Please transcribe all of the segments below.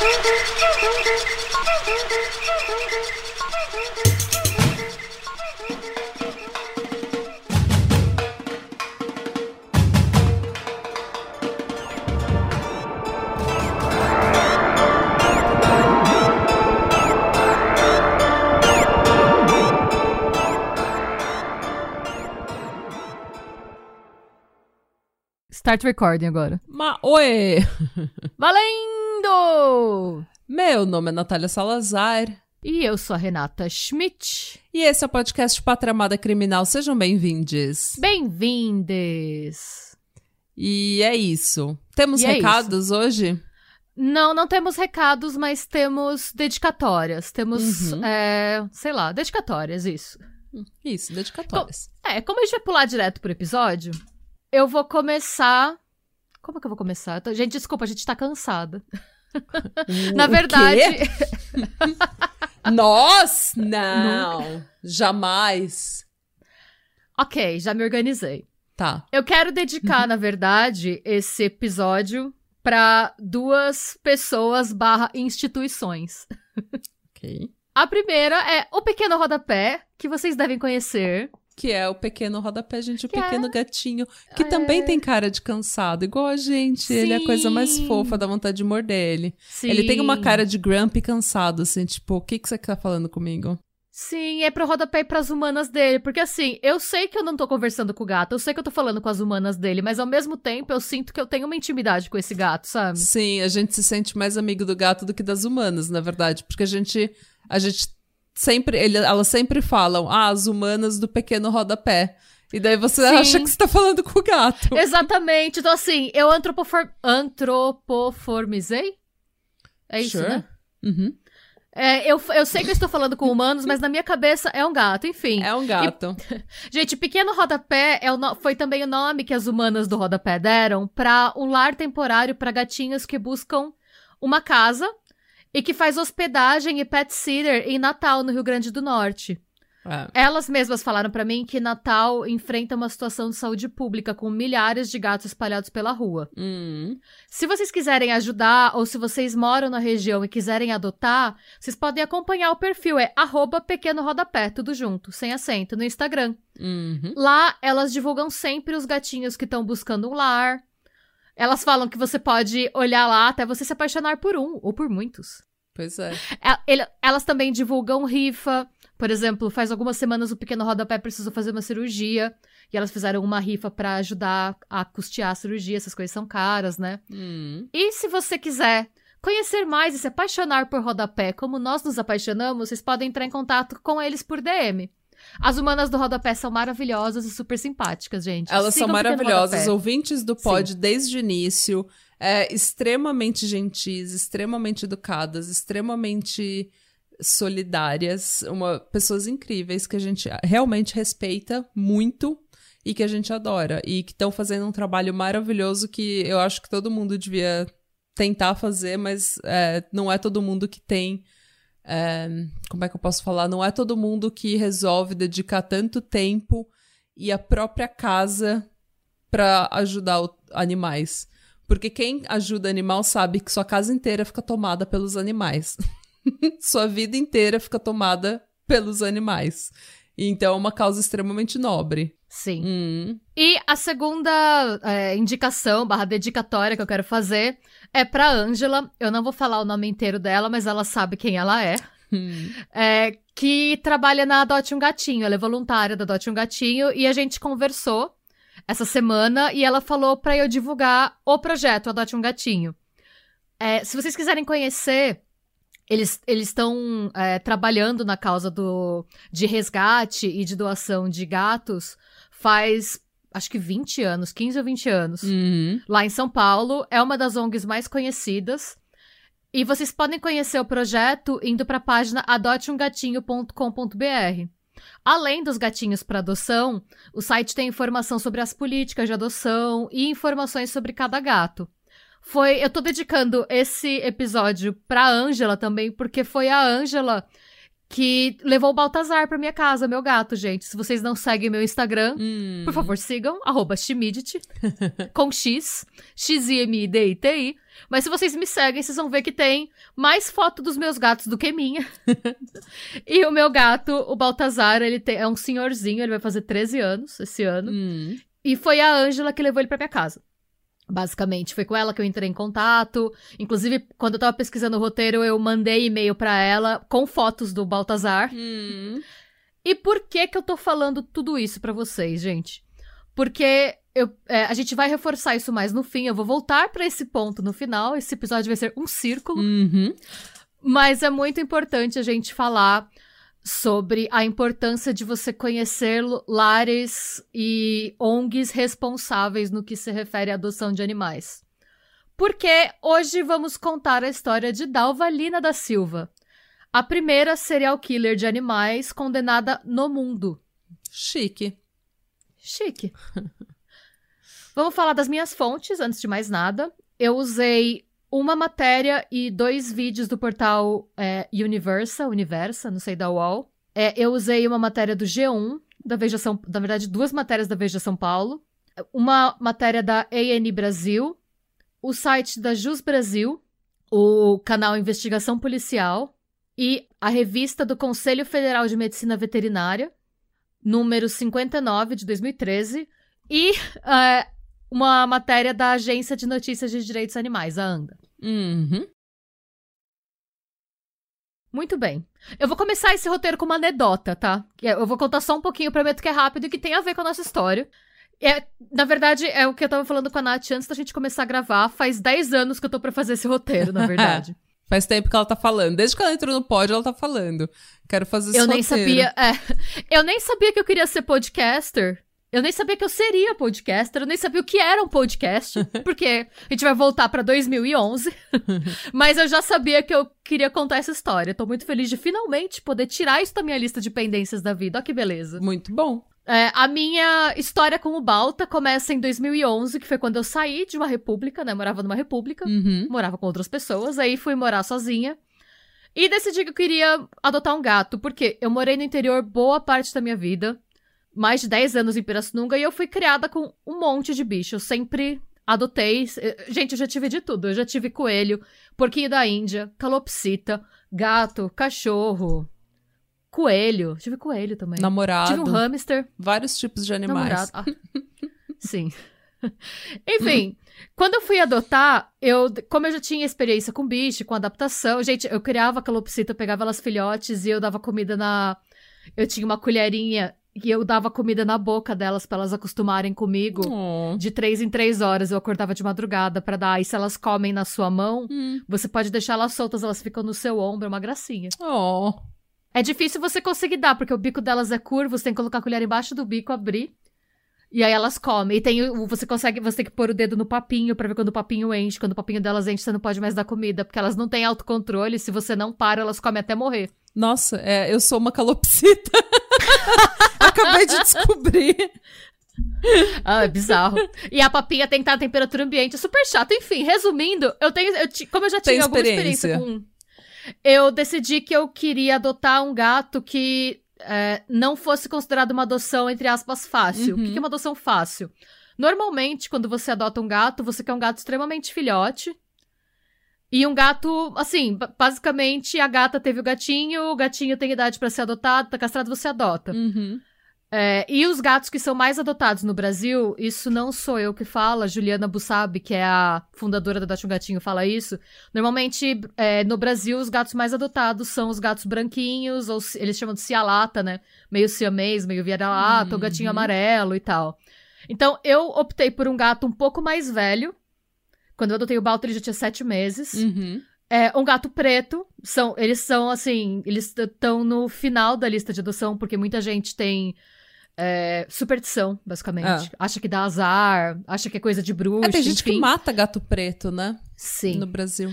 Thank you. Start recording agora. Ma oi! Valendo! Meu nome é Natália Salazar. E eu sou a Renata Schmidt. E esse é o podcast Patramada Criminal. Sejam bem-vindos. Bem-vindes! E é isso. Temos E é recados hoje? Não, não temos recados, mas temos dedicatórias. Temos, Uhum. é, sei lá, dedicatórias, isso. Isso, dedicatórias. É, como a gente vai pular direto pro episódio, eu vou começar. Como que eu vou começar? Tô- Gente, desculpa, a gente tá cansada. Na O verdade. quê? Nós? Não. Jamais. ok, já me organizei. Tá. Eu quero dedicar, na verdade, esse episódio pra duas pessoas barra instituições. Ok. A primeira é o Pequeno Rodapé, que vocês devem conhecer. Que é o pequeno rodapé, gente, o Que é- pequeno gatinho, que É. também tem cara de cansado, igual a gente. Ele é a coisa mais Sim. fofa, dá vontade de morder ele. Sim. Ele tem uma cara de grumpy cansado, assim, tipo, o que, que você tá falando comigo? Sim, é pro rodapé e pras humanas dele. Porque assim, eu sei que eu não tô conversando com o gato, eu sei que eu tô falando com as humanas dele, mas ao mesmo tempo eu sinto que eu tenho uma intimidade com esse gato, sabe? Sim, a gente se sente mais amigo do gato do que das humanas, na verdade, porque a gente a gente sempre ele, elas sempre falam: "Ah, as humanas do pequeno rodapé". E daí você Sim. acha que você tá falando com o gato. Exatamente. Então, assim, eu antropofor... antropoformizei? É isso, Sure. né? Uhum. É, eu, eu sei que eu estou falando com humanos, mas na minha cabeça é um gato, enfim. É um gato. Gente, Pequeno Rodapé é o no- foi também o nome que as humanas do Rodapé deram para um lar temporário para gatinhos que buscam uma casa e que faz hospedagem e pet sitter em Natal, no Rio Grande do Norte. É. Elas mesmas falaram pra mim que Natal enfrenta uma situação de saúde pública com milhares de gatos espalhados pela rua. Hum. Se vocês quiserem ajudar ou se vocês moram na região e quiserem adotar, vocês podem acompanhar o perfil, é arroba pequeno rodapé, tudo junto, sem acento, no Instagram. Uhum. Lá, elas divulgam sempre os gatinhos que estão buscando um lar. Elas falam que você pode olhar lá até você se apaixonar por um, ou por muitos. Pois é. É, elas também divulgam rifa. Por exemplo, faz algumas semanas o Pequeno Rodapé precisou fazer uma cirurgia. E elas fizeram uma rifa pra ajudar a custear a cirurgia. Essas coisas são caras, né? Hum. E se você quiser conhecer mais e se apaixonar por rodapé, como nós nos apaixonamos, vocês podem entrar em contato com eles por DM. As humanas do rodapé são maravilhosas e super simpáticas, gente. Elas Sigam são maravilhosas, ouvintes do pod desde o início, é, extremamente gentis, extremamente educadas, extremamente solidárias, uma, pessoas incríveis que a gente realmente respeita muito e que a gente adora. E que estão fazendo um trabalho maravilhoso que eu acho que todo mundo devia tentar fazer, mas é, não é todo mundo que tem é, como é que eu posso falar? Não é todo mundo que resolve dedicar tanto tempo e a própria casa para ajudar o- animais. Porque quem ajuda animal sabe que sua casa inteira fica tomada pelos animais. sua vida inteira fica tomada pelos animais. Então é uma causa extremamente nobre. Sim. Hum, E a segunda é, indicação, barra dedicatória que eu quero fazer é pra Ângela. Eu não vou falar o nome inteiro dela, mas ela sabe quem ela é. hum. É, que trabalha na Adote um Gatinho. Ela é voluntária da Adote um Gatinho e a gente conversou essa semana e ela falou pra eu divulgar o projeto Adote um Gatinho. É, se vocês quiserem conhecer, eles estão trabalhando na causa do, de resgate e de doação de gatos faz acho que 20 anos, 15 ou 20 anos Uhum. lá em São Paulo. É uma das ONGs mais conhecidas. E vocês podem conhecer o projeto indo para a página adoteumgatinho.com.br. Além dos gatinhos para adoção, o site tem informação sobre as políticas de adoção e informações sobre cada gato. Foi, eu tô dedicando esse episódio para Ângela também, porque foi a Ângela que levou o Baltazar pra minha casa, meu gato, gente. Se vocês não seguem meu Instagram, Hum. por favor, sigam, arroba com X, X-I-M-I-D-I-T-I. Mas se vocês me seguem, vocês vão ver que tem mais foto dos meus gatos do que minha. e o meu gato, o Baltazar, ele tem, é um senhorzinho, ele vai fazer 13 anos esse ano. Hum. E foi a Ângela que levou ele pra minha casa. Basicamente, foi com ela que eu entrei em contato. Inclusive, quando eu tava pesquisando o roteiro, eu mandei e-mail pra ela com fotos do Baltazar. Hum. E por que que eu tô falando tudo isso pra vocês, gente? Porque eu, é, a gente vai reforçar isso mais no fim. Eu vou voltar pra esse ponto no final. Esse episódio vai ser um círculo. Uhum. Mas é muito importante a gente falar sobre a importância de você conhecer lares e ONGs responsáveis no que se refere à adoção de animais. Porque hoje vamos contar a história de Dalvalina da Silva, a primeira serial killer de animais condenada no mundo. Chique. Chique. Vamos falar das minhas fontes, antes de mais nada. Eu usei uma matéria e dois vídeos do portal é, Universa, Universa, não sei da UOL. É, eu usei uma matéria do G1, da Veja São na verdade, duas matérias da Veja São Paulo, uma matéria da AN Brasil, o site da Jus Brasil, o canal Investigação Policial e a revista do Conselho Federal de Medicina Veterinária, número 59 de 2013, e é, uma matéria da Agência de Notícias de Direitos Animais, a ANDA. Uhum. Muito bem. Eu vou começar esse roteiro com uma anedota, tá? Eu vou contar só um pouquinho, prometo que é rápido e que tem a ver com a nossa história. É, na verdade, é o que eu tava falando com a Nath antes da gente começar a gravar. Faz 10 anos que eu tô pra fazer esse roteiro, na verdade. Faz tempo que ela tá falando. Desde que ela entrou no pódio, ela tá falando. Quero fazer esse eu nem roteiro. sabia. É, eu nem sabia que eu queria ser podcaster. Eu nem sabia que eu seria podcaster, eu nem sabia o que era um podcast, porque a gente vai voltar pra 2011. mas eu já sabia que eu queria contar essa história. Tô muito feliz de finalmente poder tirar isso da minha lista de pendências da vida. Ó que beleza. Muito bom. É, a minha história com o Balta começa em 2011, que foi quando eu saí de uma república, né? Eu morava numa república, Uhum. morava com outras pessoas, aí fui morar sozinha. E decidi que eu queria adotar um gato, porque eu morei no interior boa parte da minha vida, mais de 10 anos em Pirassununga, e eu fui criada com um monte de bicho. Eu sempre adotei. eh, Gente, eu já tive de tudo. Eu já tive coelho, porquinho da Índia, calopsita, gato, cachorro, coelho. Tive coelho também. Namorado. Tive um hamster. Vários tipos de animais. Namorado. Ah, sim. Enfim, quando eu fui adotar, eu, como eu já tinha experiência com bicho, com adaptação, gente, eu criava calopsita, eu pegava elas filhotes e eu dava comida na. Eu tinha uma colherinha e eu dava comida na boca delas pra elas acostumarem comigo. Oh. De três em três horas eu acordava de madrugada pra dar. E se elas comem na sua mão, Hum. você pode deixar elas soltas, elas ficam no seu ombro, é uma gracinha. Oh. É difícil você conseguir dar, porque o bico delas é curvo, você tem que colocar a colher embaixo do bico, abrir. E aí elas comem. E tem você consegue, você tem que pôr o dedo no papinho pra ver quando o papinho enche. Quando o papinho delas enche, você não pode mais dar comida, porque elas não têm autocontrole. Se você não para, elas comem até morrer. Nossa, é, eu sou uma calopsita. Acabei de descobrir. Ah, é bizarro. e a papinha tem que estar a temperatura ambiente. É super chato. Enfim, resumindo, eu tenho. eu como eu já tinha alguma experiência com. Eu decidi que eu queria adotar um gato que é, não fosse considerado uma adoção, entre aspas, fácil. O Uhum. que é uma adoção fácil? Normalmente, quando você adota um gato, você quer um gato extremamente filhote. E um gato, assim, ba- basicamente a gata teve o gatinho, o gatinho tem idade pra ser adotado, tá castrado, você adota. Uhum. É, e os gatos que são mais adotados no Brasil, isso não sou eu que falo, a Juliana Bussabi, que é a fundadora da Adote um Gatinho, fala isso. Normalmente, é, no Brasil, os gatos mais adotados são os gatos branquinhos, ou eles chamam de cialata, né? Meio siamês, meio vira-lata, ou gatinho Uhum. amarelo e tal. Então, eu optei por um gato um pouco mais velho. Quando eu adotei o Balto, ele já tinha sete meses. Uhum. É um gato preto. São, eles são assim, eles estão no final da lista de adoção, porque muita gente tem é, superstição, basicamente. Ah. Acha que dá azar, acha que é coisa de bruxa. É, tem gente enfim. que mata gato preto, né? Sim. No Brasil.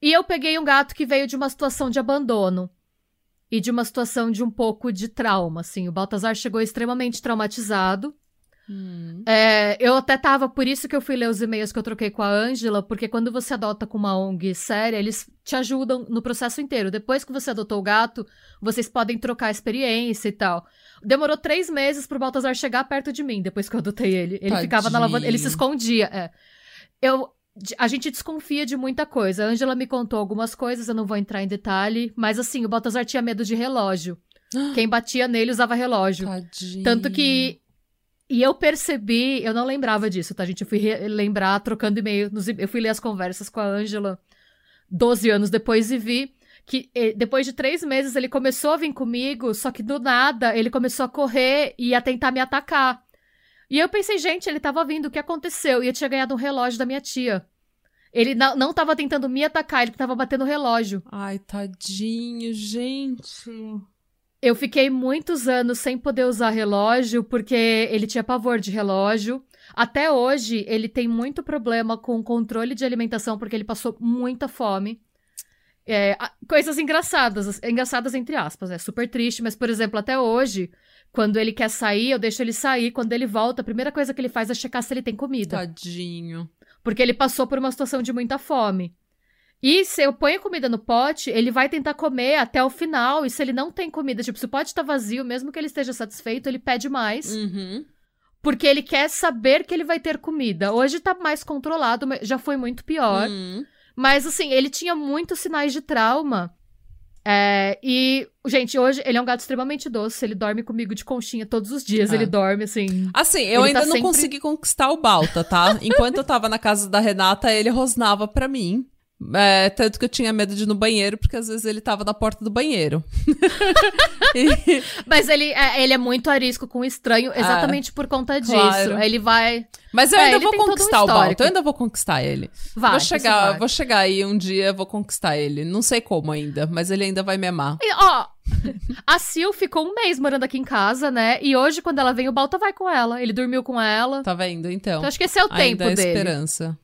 E eu peguei um gato que veio de uma situação de abandono. E de uma situação de um pouco de trauma, assim. O Baltazar chegou extremamente traumatizado. Hum. É, eu até tava, por isso que eu fui ler os e-mails que eu troquei com a Ângela, porque quando você adota com uma ONG séria, eles te ajudam no processo inteiro. Depois que você adotou o gato, vocês podem trocar experiência e tal. Demorou três meses pro Baltazar chegar perto de mim, depois que eu adotei ele. Ele Tadinho. ficava na lavanda, ele se escondia. É. Eu, a gente desconfia de muita coisa. A Ângela me contou algumas coisas, eu não vou entrar em detalhe, mas assim, o Baltazar tinha medo de relógio. Quem batia nele usava relógio. Tadinho. Tanto que. E eu percebi, eu não lembrava disso, tá, gente? Eu fui lembrar trocando e-mail. Eu fui ler as conversas com a Ângela 12 anos depois e vi que eh, depois de três meses ele começou a vir comigo, só que do nada ele começou a correr e a tentar me atacar. E eu pensei, gente, ele tava vindo, o que aconteceu? E eu tinha ganhado um relógio da minha tia. Ele não, não tava tentando me atacar, ele tava batendo o relógio. Ai, tadinho, gente. Eu fiquei muitos anos sem poder usar relógio porque ele tinha pavor de relógio. Até hoje, ele tem muito problema com controle de alimentação porque ele passou muita fome. É, coisas engraçadas, engraçadas entre aspas, é super triste, mas, por exemplo, até hoje, quando ele quer sair, eu deixo ele sair. Quando ele volta, a primeira coisa que ele faz é checar se ele tem comida. Tadinho. Porque ele passou por uma situação de muita fome. E se eu ponho comida no pote, ele vai tentar comer até o final. E se ele não tem comida, tipo, se o pote tá vazio, mesmo que ele esteja satisfeito, ele pede mais. Uhum. Porque ele quer saber que ele vai ter comida. Hoje tá mais controlado, mas já foi muito pior. Hum. Mas assim, ele tinha muitos sinais de trauma. É, e, gente, hoje ele é um gato extremamente doce. Ele dorme comigo de conchinha todos os dias. Ah. Ele dorme, assim. Assim, eu Ele ainda tá não sempre- consegui conquistar o Balta, tá? Enquanto eu tava na casa da Renata, ele rosnava pra mim. É, tanto que eu tinha medo de ir no banheiro, porque às vezes ele tava na porta do banheiro. E- Mas ele é, ele é muito arisco com o estranho, exatamente por conta disso. claro. Ele vai. Mas eu É, ainda vou todo um conquistar o histórico. eu ainda vou conquistar ele. Vai. vou chegar, vai. vou chegar aí um dia, vou conquistar ele. Não sei como ainda, mas ele ainda vai me amar. E, ó, a Sil ficou um mês morando aqui em casa, né? E hoje, quando ela vem, o Balta vai com ela. Ele dormiu com ela. Tá vendo? Então. Então, acho que esse é o tempo ainda há dele. esperança.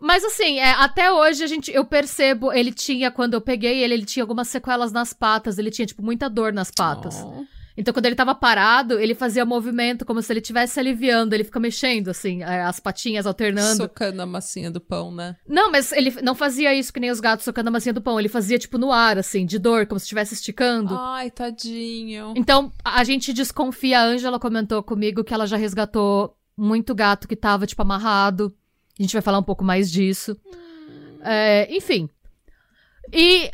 Mas assim, é, até hoje a gente, eu percebo, ele tinha, quando eu peguei ele, ele tinha algumas sequelas nas patas, ele tinha, tipo, muita dor nas patas. Oh. Então, quando ele tava parado, ele fazia movimento como se ele estivesse aliviando, ele fica mexendo, assim, é, as patinhas alternando. Socando a massinha do pão, né? Não, mas ele não fazia isso que nem os gatos socando a massinha do pão, ele fazia, tipo, no ar, assim, de dor, como se estivesse esticando. Ai, tadinho. Então, a gente desconfia, a Ângela comentou comigo que ela já resgatou muito gato que tava, tipo, amarrado. A gente vai falar um pouco mais disso. É, enfim. E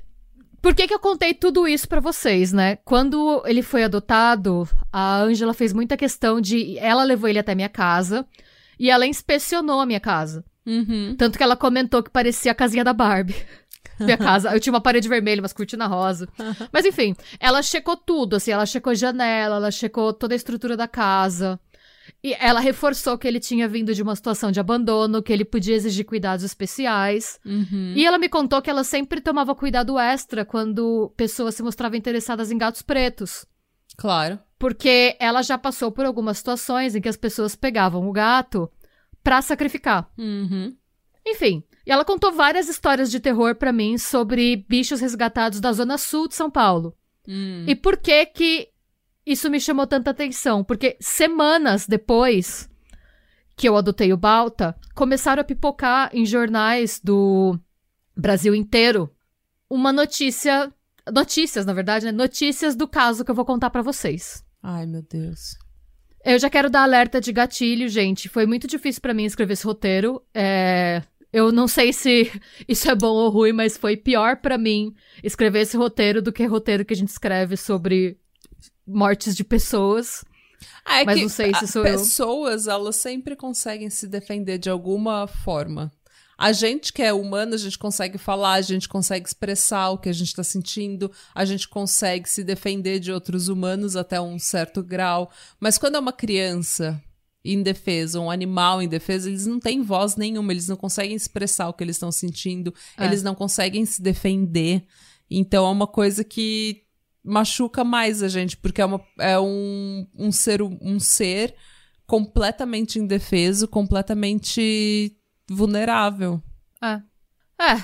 por que que eu contei tudo isso pra vocês, né? Quando ele foi adotado, a Ângela fez muita questão de... Ela levou ele até minha casa e ela inspecionou a minha casa. Uhum. Tanto que ela comentou que parecia a casinha da Barbie. Minha casa. Eu tinha uma parede vermelha, umas cortinas rosa. Mas enfim, ela checou tudo, assim, ela checou janela, ela checou toda a estrutura da casa. E ela reforçou que ele tinha vindo de uma situação de abandono, que ele podia exigir cuidados especiais. Uhum. E ela me contou que ela sempre tomava cuidado extra quando pessoas se mostravam interessadas em gatos pretos. Claro. Porque ela já passou por algumas situações em que as pessoas pegavam o gato pra sacrificar. Uhum. Enfim, e ela contou várias histórias de terror pra mim sobre bichos resgatados da zona sul de São Paulo. Hum. E por que que isso me chamou tanta atenção? Porque semanas depois que eu adotei o Balta, começaram a pipocar em jornais do Brasil inteiro uma notícia, notícias, na verdade, né? Notícias do caso que eu vou contar pra vocês. Ai, meu Deus. Eu já quero dar alerta de gatilho, gente. Foi muito difícil pra mim escrever esse roteiro. É, Eu não sei se isso é bom ou ruim, mas foi pior pra mim escrever esse roteiro do que roteiro que a gente escreve sobre mortes de pessoas. Ah, é Mas que não sei se sou eu. pessoas, elas sempre conseguem se defender de alguma forma. A gente que é humano, a gente consegue falar, a gente consegue expressar o que a gente está sentindo, a gente consegue se defender de outros humanos até um certo grau. Mas quando é uma criança indefesa, um animal indefeso, eles não têm voz nenhuma, eles não conseguem expressar o que eles estão sentindo, É. eles não conseguem se defender. Então é uma coisa que machuca mais a gente, porque é, uma, é um, um, ser, um ser completamente indefeso, completamente vulnerável. É. É.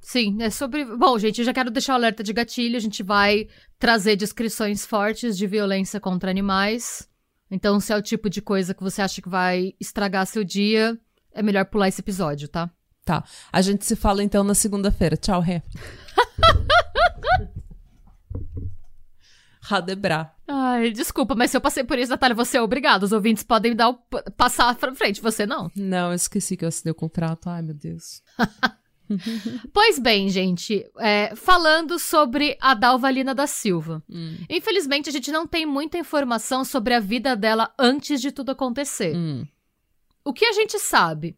Sim, é sobre. Bom, gente, eu já quero deixar o alerta de gatilho. A gente vai trazer descrições fortes de violência contra animais. Então, se é o tipo de coisa que você acha que vai estragar seu dia, é melhor pular esse episódio, tá? Tá. A gente se fala então na segunda-feira. Tchau, Ré. Radebra. Ai, desculpa, mas se eu passei por isso, Natália, você é obrigado. Os ouvintes podem dar o, passar pra frente, você não. Não, eu esqueci que eu assinei o contrato. Ai, meu Deus. pois bem, gente, é, falando sobre a Dalvalina da Silva. Hum. Infelizmente, a gente não tem muita informação sobre a vida dela antes de tudo acontecer. Hum. O que a gente sabe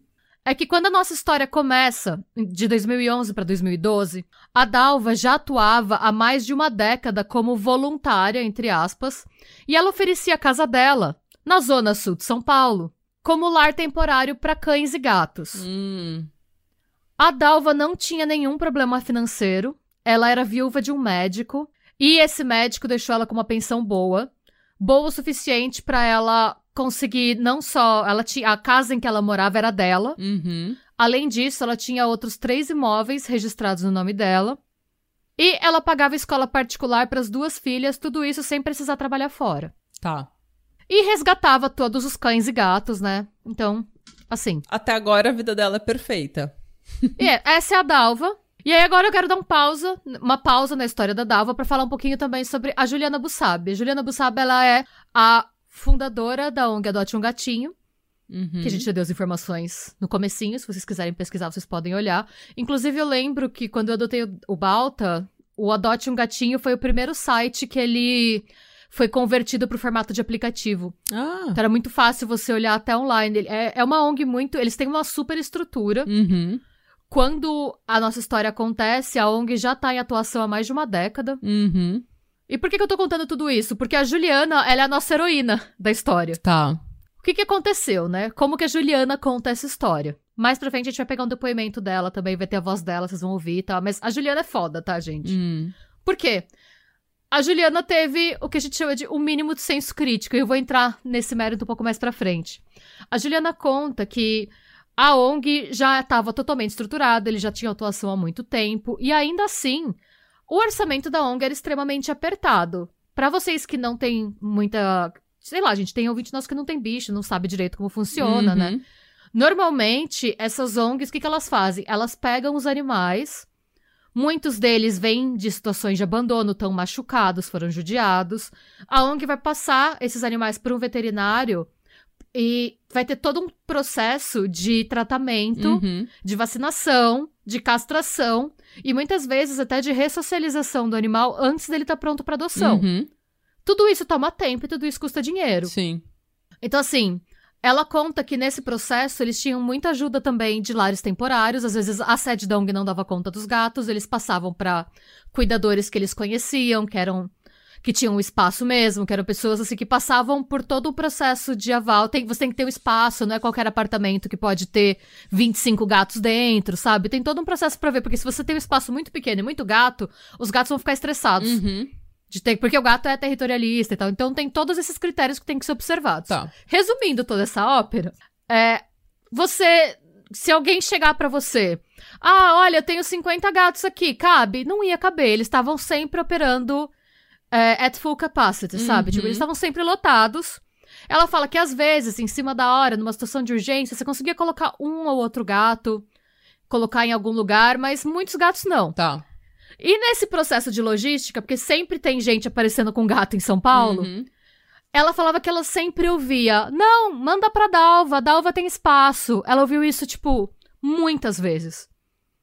é que quando a nossa história começa, de 2011 para 2012, a Dalva já atuava há mais de uma década como voluntária, entre aspas, e ela oferecia a casa dela, na zona sul de São Paulo, como lar temporário para cães e gatos. Hum. A Dalva não tinha nenhum problema financeiro, ela era viúva de um médico, e esse médico deixou ela com uma pensão boa, boa o suficiente para ela conseguir não só. Ela tinha. A casa em que ela morava era dela. Uhum. Além disso, ela tinha outros três imóveis registrados no nome dela. E ela pagava escola particular para as duas filhas, tudo isso sem precisar trabalhar fora. Tá. E resgatava todos os cães e gatos, né? Então, assim. Até agora a vida dela é perfeita. e é, essa é a Dalva. E aí agora eu quero dar um pausa, uma pausa na história da Dalva para falar um pouquinho também sobre a Juliana Bussab. A Juliana Bussab, ela é a fundadora da ONG Adote um Gatinho. Uhum. Que a gente já deu as informações no comecinho, se vocês quiserem pesquisar, vocês podem olhar. Inclusive, eu lembro que quando eu adotei o Balta, o Adote um Gatinho foi o primeiro site que ele foi convertido para o formato de aplicativo. Ah. Então era muito fácil você olhar até online. É, é uma ONG muito. Eles têm uma super estrutura. Uhum. Quando a nossa história acontece, a ONG já está em atuação há mais de uma década. Uhum. E por que, que eu tô contando tudo isso? Porque a Juliana, ela é a nossa heroína da história. Tá. O que, que aconteceu, né? Como que a Juliana conta essa história? Mais pra frente a gente vai pegar um depoimento dela também, vai ter a voz dela, vocês vão ouvir e tal. Mas a Juliana é foda, tá, gente? Hum. Por quê? A Juliana teve o que a gente chama de o um mínimo de senso crítico, e eu vou entrar nesse mérito um pouco mais pra frente. A Juliana conta que a ONG já estava totalmente estruturada, ele já tinha atuação há muito tempo, e ainda assim, o orçamento da ONG era extremamente apertado. Para vocês que não têm muita. Sei lá, a gente tem ouvinte nosso que não tem bicho, não sabe direito como funciona, né? uhum. né? Normalmente, essas ONGs, o que, que elas fazem? Elas pegam os animais, muitos deles vêm de situações de abandono, estão machucados, foram judiados. A ONG vai passar esses animais para um veterinário e vai ter todo um processo de tratamento, uhum. de vacinação, de castração e muitas vezes até de ressocialização do animal antes dele estar tá pronto para adoção. Uhum. Tudo isso toma tempo e tudo isso custa dinheiro. Sim. Então, assim, ela conta que nesse processo eles tinham muita ajuda também de lares temporários. Às vezes a sede da ONG não dava conta dos gatos, eles passavam para cuidadores que eles conheciam, que eram que tinham um espaço mesmo, que eram pessoas assim que passavam por todo o processo de aval. Tem, você tem que ter um espaço, não é qualquer apartamento que pode ter 25 gatos dentro, sabe? Tem todo um processo para ver, porque se você tem um espaço muito pequeno e muito gato, os gatos vão ficar estressados. Uhum. De ter, porque o gato é territorialista e tal. Então tem todos esses critérios que tem que ser observados. Tá. Resumindo toda essa ópera, é. Você. Se alguém chegar para você, ah, olha, eu tenho 50 gatos aqui, cabe? Não ia caber. Eles estavam sempre operando é, at full capacity, sabe? Uhum. Tipo, eles estavam sempre lotados. Ela fala que às vezes, em cima da hora, numa situação de urgência, você conseguia colocar um ou outro gato, colocar em algum lugar, mas muitos gatos não. Tá. E nesse processo de logística, porque sempre tem gente aparecendo com gato em São Paulo, uhum. ela falava que ela sempre ouvia: Não, manda pra Dalva, a Dalva tem espaço. Ela ouviu isso, tipo, muitas vezes.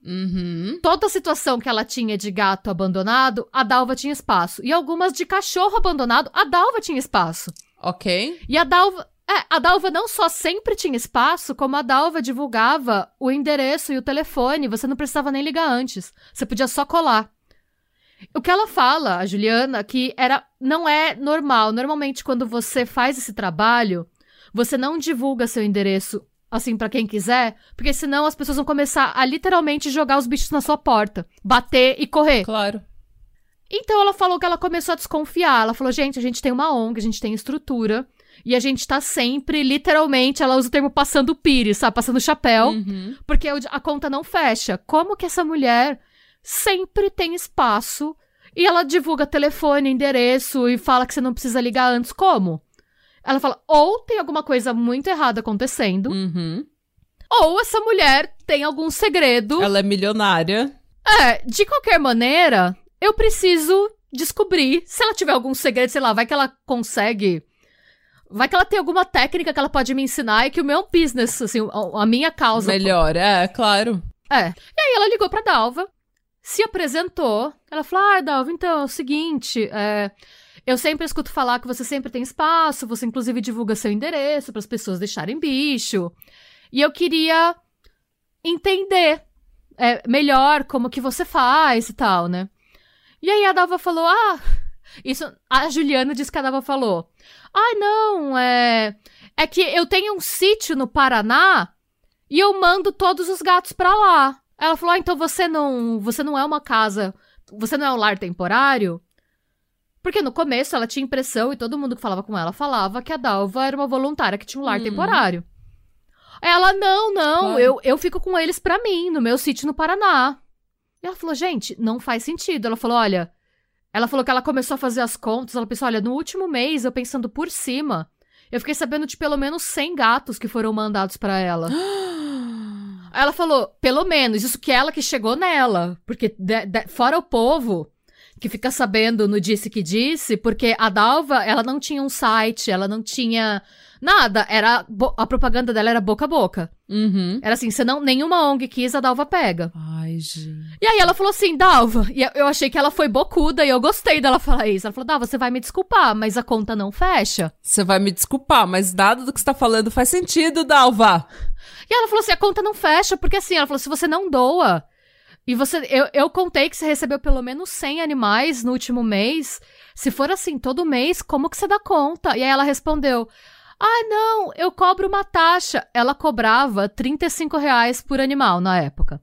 Uhum. Toda situação que ela tinha de gato abandonado, a Dalva tinha espaço. E algumas de cachorro abandonado, a Dalva tinha espaço. Ok. E a Dalva. É, a Dalva não só sempre tinha espaço, como a Dalva divulgava o endereço e o telefone. Você não precisava nem ligar antes. Você podia só colar. O que ela fala, a Juliana, que era não é normal. Normalmente, quando você faz esse trabalho, você não divulga seu endereço assim, para quem quiser, porque senão as pessoas vão começar a literalmente jogar os bichos na sua porta, bater e correr. Claro. Então ela falou que ela começou a desconfiar. Ela falou: gente, a gente tem uma ONG, a gente tem estrutura. E a gente tá sempre, literalmente, ela usa o termo passando pires, sabe? Passando chapéu. Uhum. Porque a conta não fecha. Como que essa mulher sempre tem espaço e ela divulga telefone, endereço e fala que você não precisa ligar antes? Como? Ela fala: ou tem alguma coisa muito errada acontecendo, Uhum. ou essa mulher tem algum segredo. Ela é milionária. É, de qualquer maneira, eu preciso descobrir se ela tiver algum segredo, sei lá, vai que ela consegue. Vai que ela tem alguma técnica que ela pode me ensinar e que o meu business, assim, a, minha causa. Melhor, é, claro. É. E aí ela ligou pra Dalva, se apresentou. Ela falou: Ah, Dalva, então é o seguinte, é, eu sempre escuto falar que você sempre tem espaço, você inclusive divulga seu endereço para as pessoas deixarem bicho. E eu queria entender é, melhor como que você faz e tal, né? E aí a Dalva falou: Ah, isso. A Juliana disse que a Dalva falou: Ah, não, é. É que eu tenho um sítio no Paraná e eu mando todos os gatos pra lá. Ela falou: ah, então você não, você não é uma casa, você não é um lar temporário? Porque no começo ela tinha impressão e todo mundo que falava com ela falava que a Dalva era uma voluntária que tinha um lar Uhum. temporário. Ela, não, não, Claro. eu, eu fico com eles pra mim, no meu sítio no Paraná. E ela falou, gente, não faz sentido. Ela falou, olha. Ela falou que ela começou a fazer as contas. Ela pensou, olha, no último mês, eu pensando por cima, eu fiquei sabendo de pelo menos 100 gatos que foram mandados pra ela. Ela falou, pelo menos, isso que ela que chegou nela. Porque, de- de- fora o povo que fica sabendo no Disse que Disse, porque a Dalva, ela não tinha um site, ela não tinha nada. Era A propaganda dela era boca a boca. Uhum. Era assim, se não, nenhuma ONG quis, a Dalva pega. Ai, gente. E aí ela falou assim, Dalva, e eu- eu achei que ela foi bocuda e eu gostei dela falar isso. Ela falou, Dalva, você vai me desculpar, mas a conta não fecha. Você vai me desculpar, mas nada do que você tá falando faz sentido, Dalva. E ela falou assim: a conta não fecha, porque assim, ela falou: se você não doa. E você. Eu, eu contei que você recebeu pelo menos 100 animais no último mês. Se for assim, todo mês, como que você dá conta? E aí ela respondeu: Ah, não, eu cobro uma taxa. Ela cobrava 35 reais por animal na época.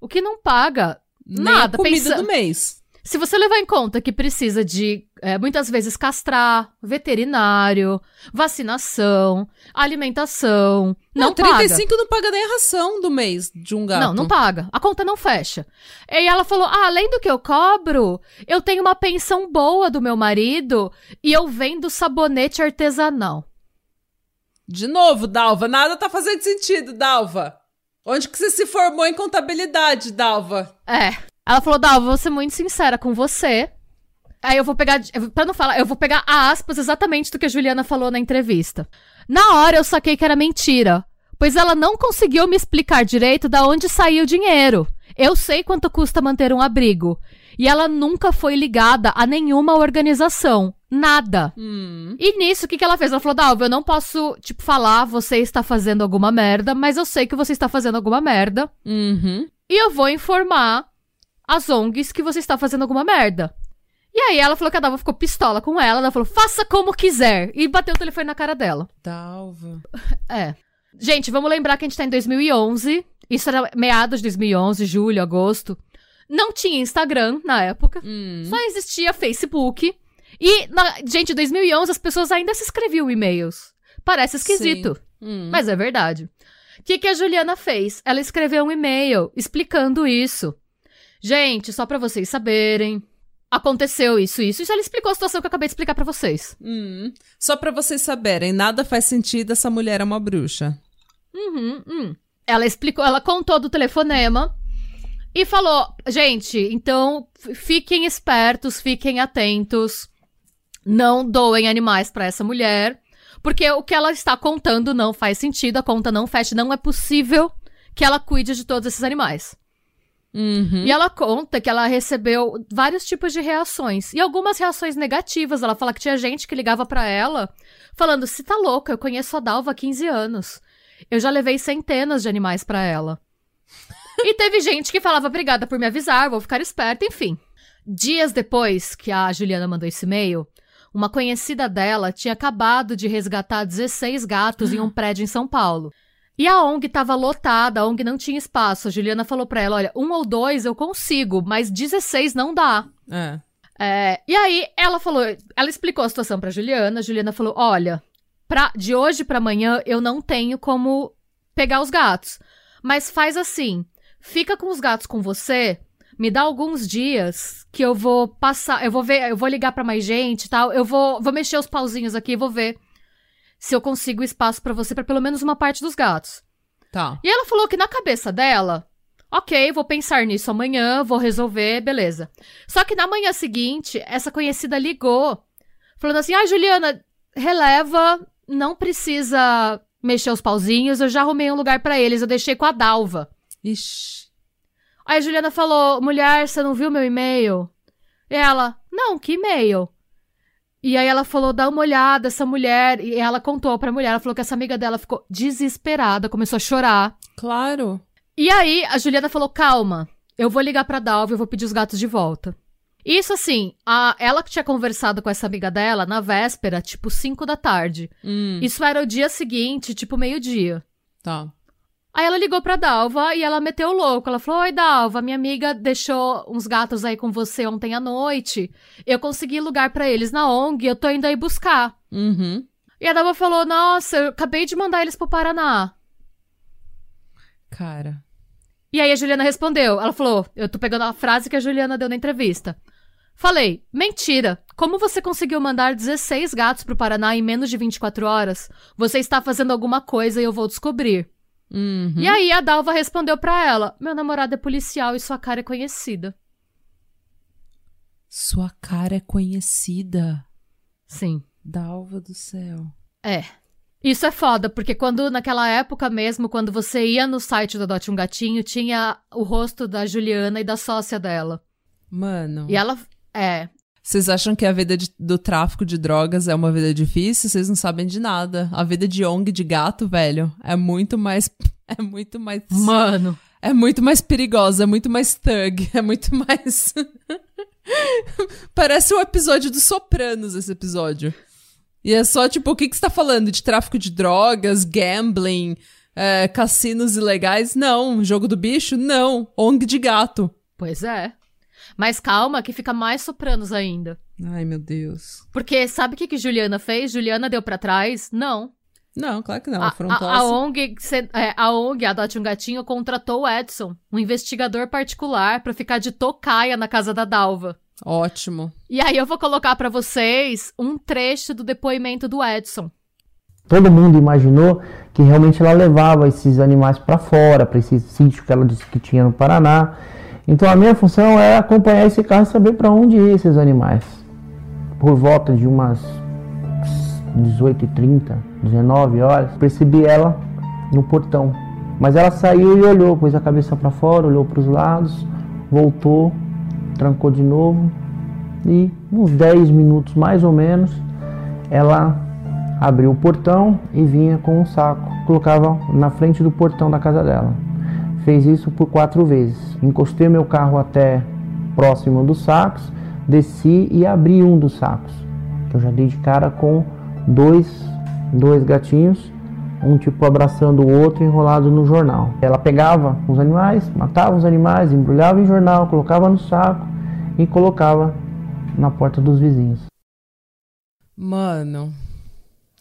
O que não paga. Nem Nada, a comida pensa- do mês. Se você levar em conta que precisa de, é, muitas vezes, castrar, veterinário, vacinação, alimentação, não, paga. 35 não paga nem a ração do mês de um gato. Não, não paga. A conta não fecha. E ela falou: ah, além do que eu cobro, eu tenho uma pensão boa do meu marido e eu vendo sabonete artesanal. De novo, Dalva, nada tá fazendo sentido, Dalva. Onde que você se formou em contabilidade, Dalva? É. Ela falou: Dalva, vou ser muito sincera com você. Aí eu vou pegar. Pra não falar, eu vou pegar aspas exatamente do que a Juliana falou na entrevista. Na hora eu saquei que era mentira, pois ela não conseguiu me explicar direito da onde saía o dinheiro. Eu sei quanto custa manter um abrigo. E ela nunca foi ligada a nenhuma organização. Nada. Hum. E nisso, o que, que ela fez? Ela falou, Dalva, eu não posso, tipo, falar você está fazendo alguma merda, mas eu sei que você está fazendo alguma merda. Uhum. E eu vou informar as ONGs que você está fazendo alguma merda. E aí ela falou que a Dalva ficou pistola com ela. Ela falou, faça como quiser. E bateu o telefone na cara dela. Dalva. É. Gente, vamos lembrar que a gente tá em 2011. Isso era meados de 2011, julho, agosto. Não tinha Instagram na época. Hum. Só existia Facebook. E, na, gente, em 2011 as pessoas ainda se escreviam e-mails. Parece esquisito. Hum. Mas é verdade. O que, que a Juliana fez? Ela escreveu um e-mail explicando isso. Gente, só pra vocês saberem. Aconteceu isso, isso. Isso ela explicou a situação que eu acabei de explicar pra vocês. Hum. Só pra vocês saberem, nada faz sentido, essa mulher é uma bruxa. Uhum, hum. Ela explicou, ela contou do telefonema e falou: gente, então fiquem espertos, fiquem atentos, não doem animais pra essa mulher, porque o que ela está contando não faz sentido, a conta não fecha, não é possível que ela cuide de todos esses animais. Uhum. E ela conta que ela recebeu vários tipos de reações. E algumas reações negativas. Ela fala que tinha gente que ligava pra ela falando: "Se tá louca, eu conheço a Dalva há 15 anos. Eu já levei centenas de animais pra ela." e teve gente que falava: "Obrigada por me avisar, vou ficar esperta", enfim. Dias depois que a Juliana mandou esse e-mail, uma conhecida dela tinha acabado de resgatar 16 gatos em um prédio em São Paulo. E a ONG estava lotada, a ONG não tinha espaço. A Juliana falou pra ela: olha, um ou dois eu consigo, mas 16 não dá. É. É, e aí ela falou, ela explicou a situação pra Juliana. A Juliana falou: olha, pra, de hoje pra amanhã eu não tenho como pegar os gatos. Mas faz assim: fica com os gatos com você, me dá alguns dias que eu vou passar, eu vou ver, eu vou ligar pra mais gente e tal, eu vou, vou mexer os pauzinhos aqui e vou ver. Se eu consigo espaço pra você pra pelo menos uma parte dos gatos. Tá. E ela falou que na cabeça dela, ok, vou pensar nisso amanhã, vou resolver, beleza. Só que na manhã seguinte, essa conhecida ligou, falando assim: ah, Juliana, releva, não precisa mexer os pauzinhos, eu já arrumei um lugar pra eles, eu deixei com a Dalva. Ixi. Aí a Juliana falou: mulher, você não viu meu e-mail? E ela: não, que e-mail? E aí ela falou: dá uma olhada, essa mulher. E ela contou pra mulher, ela falou que essa amiga dela ficou desesperada, começou a chorar. Claro. E aí a Juliana falou: calma, eu vou ligar pra Dalva e eu vou pedir os gatos de volta. Isso assim, a, ela que tinha conversado com essa amiga dela na véspera, tipo 5 da tarde. Hum, Isso era o dia seguinte, tipo meio-dia. tá. Aí ela ligou pra Dalva e ela meteu o louco. Ela falou: Oi, Dalva, minha amiga deixou uns gatos aí com você ontem à noite. Eu consegui lugar pra eles na ONG, eu tô indo aí buscar. Uhum. E a Dalva falou: Nossa, eu acabei de mandar eles pro Paraná. Cara. E aí a Juliana respondeu. Ela falou: Eu tô pegando a frase que a Juliana deu na entrevista. Falei: Mentira. Como você conseguiu mandar 16 gatos pro Paraná em menos de 24 horas? Você está fazendo alguma coisa e eu vou descobrir. Uhum. E aí a Dalva respondeu pra ela: Meu namorado é policial e sua cara é conhecida. Sua cara é conhecida. Sim. Dalva do céu. É. Isso é foda, porque quando, naquela época mesmo, quando você ia no site do Adote um Gatinho, tinha o rosto da Juliana e da sócia dela. Mano. E ela. É. Vocês acham que a vida de- do tráfico de drogas é uma vida difícil? Vocês não sabem de nada. A vida de ONG de gato, velho, é muito mais. É muito mais. Mano. É muito mais perigosa, é muito mais thug, é muito mais. Parece um episódio dos Sopranos esse episódio. E é só tipo, o que, que você tá falando? De tráfico de drogas, gambling, é, cassinos ilegais? Não. Jogo do bicho? Não. ONG de gato. Pois é. Mas calma, que fica mais sopranos ainda. Ai, meu Deus. Porque sabe o que, que Juliana fez? Juliana deu pra trás? Não. Não, claro que não. A, a, a assim. ONG, é, a ONG Adote um Gatinho contratou o Edson, um investigador particular, pra ficar de tocaia na casa da Dalva. Ótimo. E aí eu vou colocar pra vocês um trecho do depoimento do Edson. Todo mundo imaginou que realmente ela levava esses animais para fora, para esse sítio que ela disse que tinha no Paraná. Então a minha função era acompanhar esse carro e saber para onde iam esses animais. Por volta de umas 18h30, 19 horas, percebi ela no portão. Mas ela saiu e olhou, pôs a cabeça para fora, olhou para os lados, voltou, trancou de novo e uns 10 minutos mais ou menos ela abriu o portão e vinha com um saco, colocava na frente do portão da casa dela. Fez isso por quatro vezes. Encostei meu carro até próximo dos sacos, desci e abri um dos sacos. Que eu já dei de cara com dois, dois gatinhos, um tipo abraçando o outro enrolado no jornal. Ela pegava os animais, matava os animais, embrulhava em jornal, colocava no saco e colocava na porta dos vizinhos. Mano,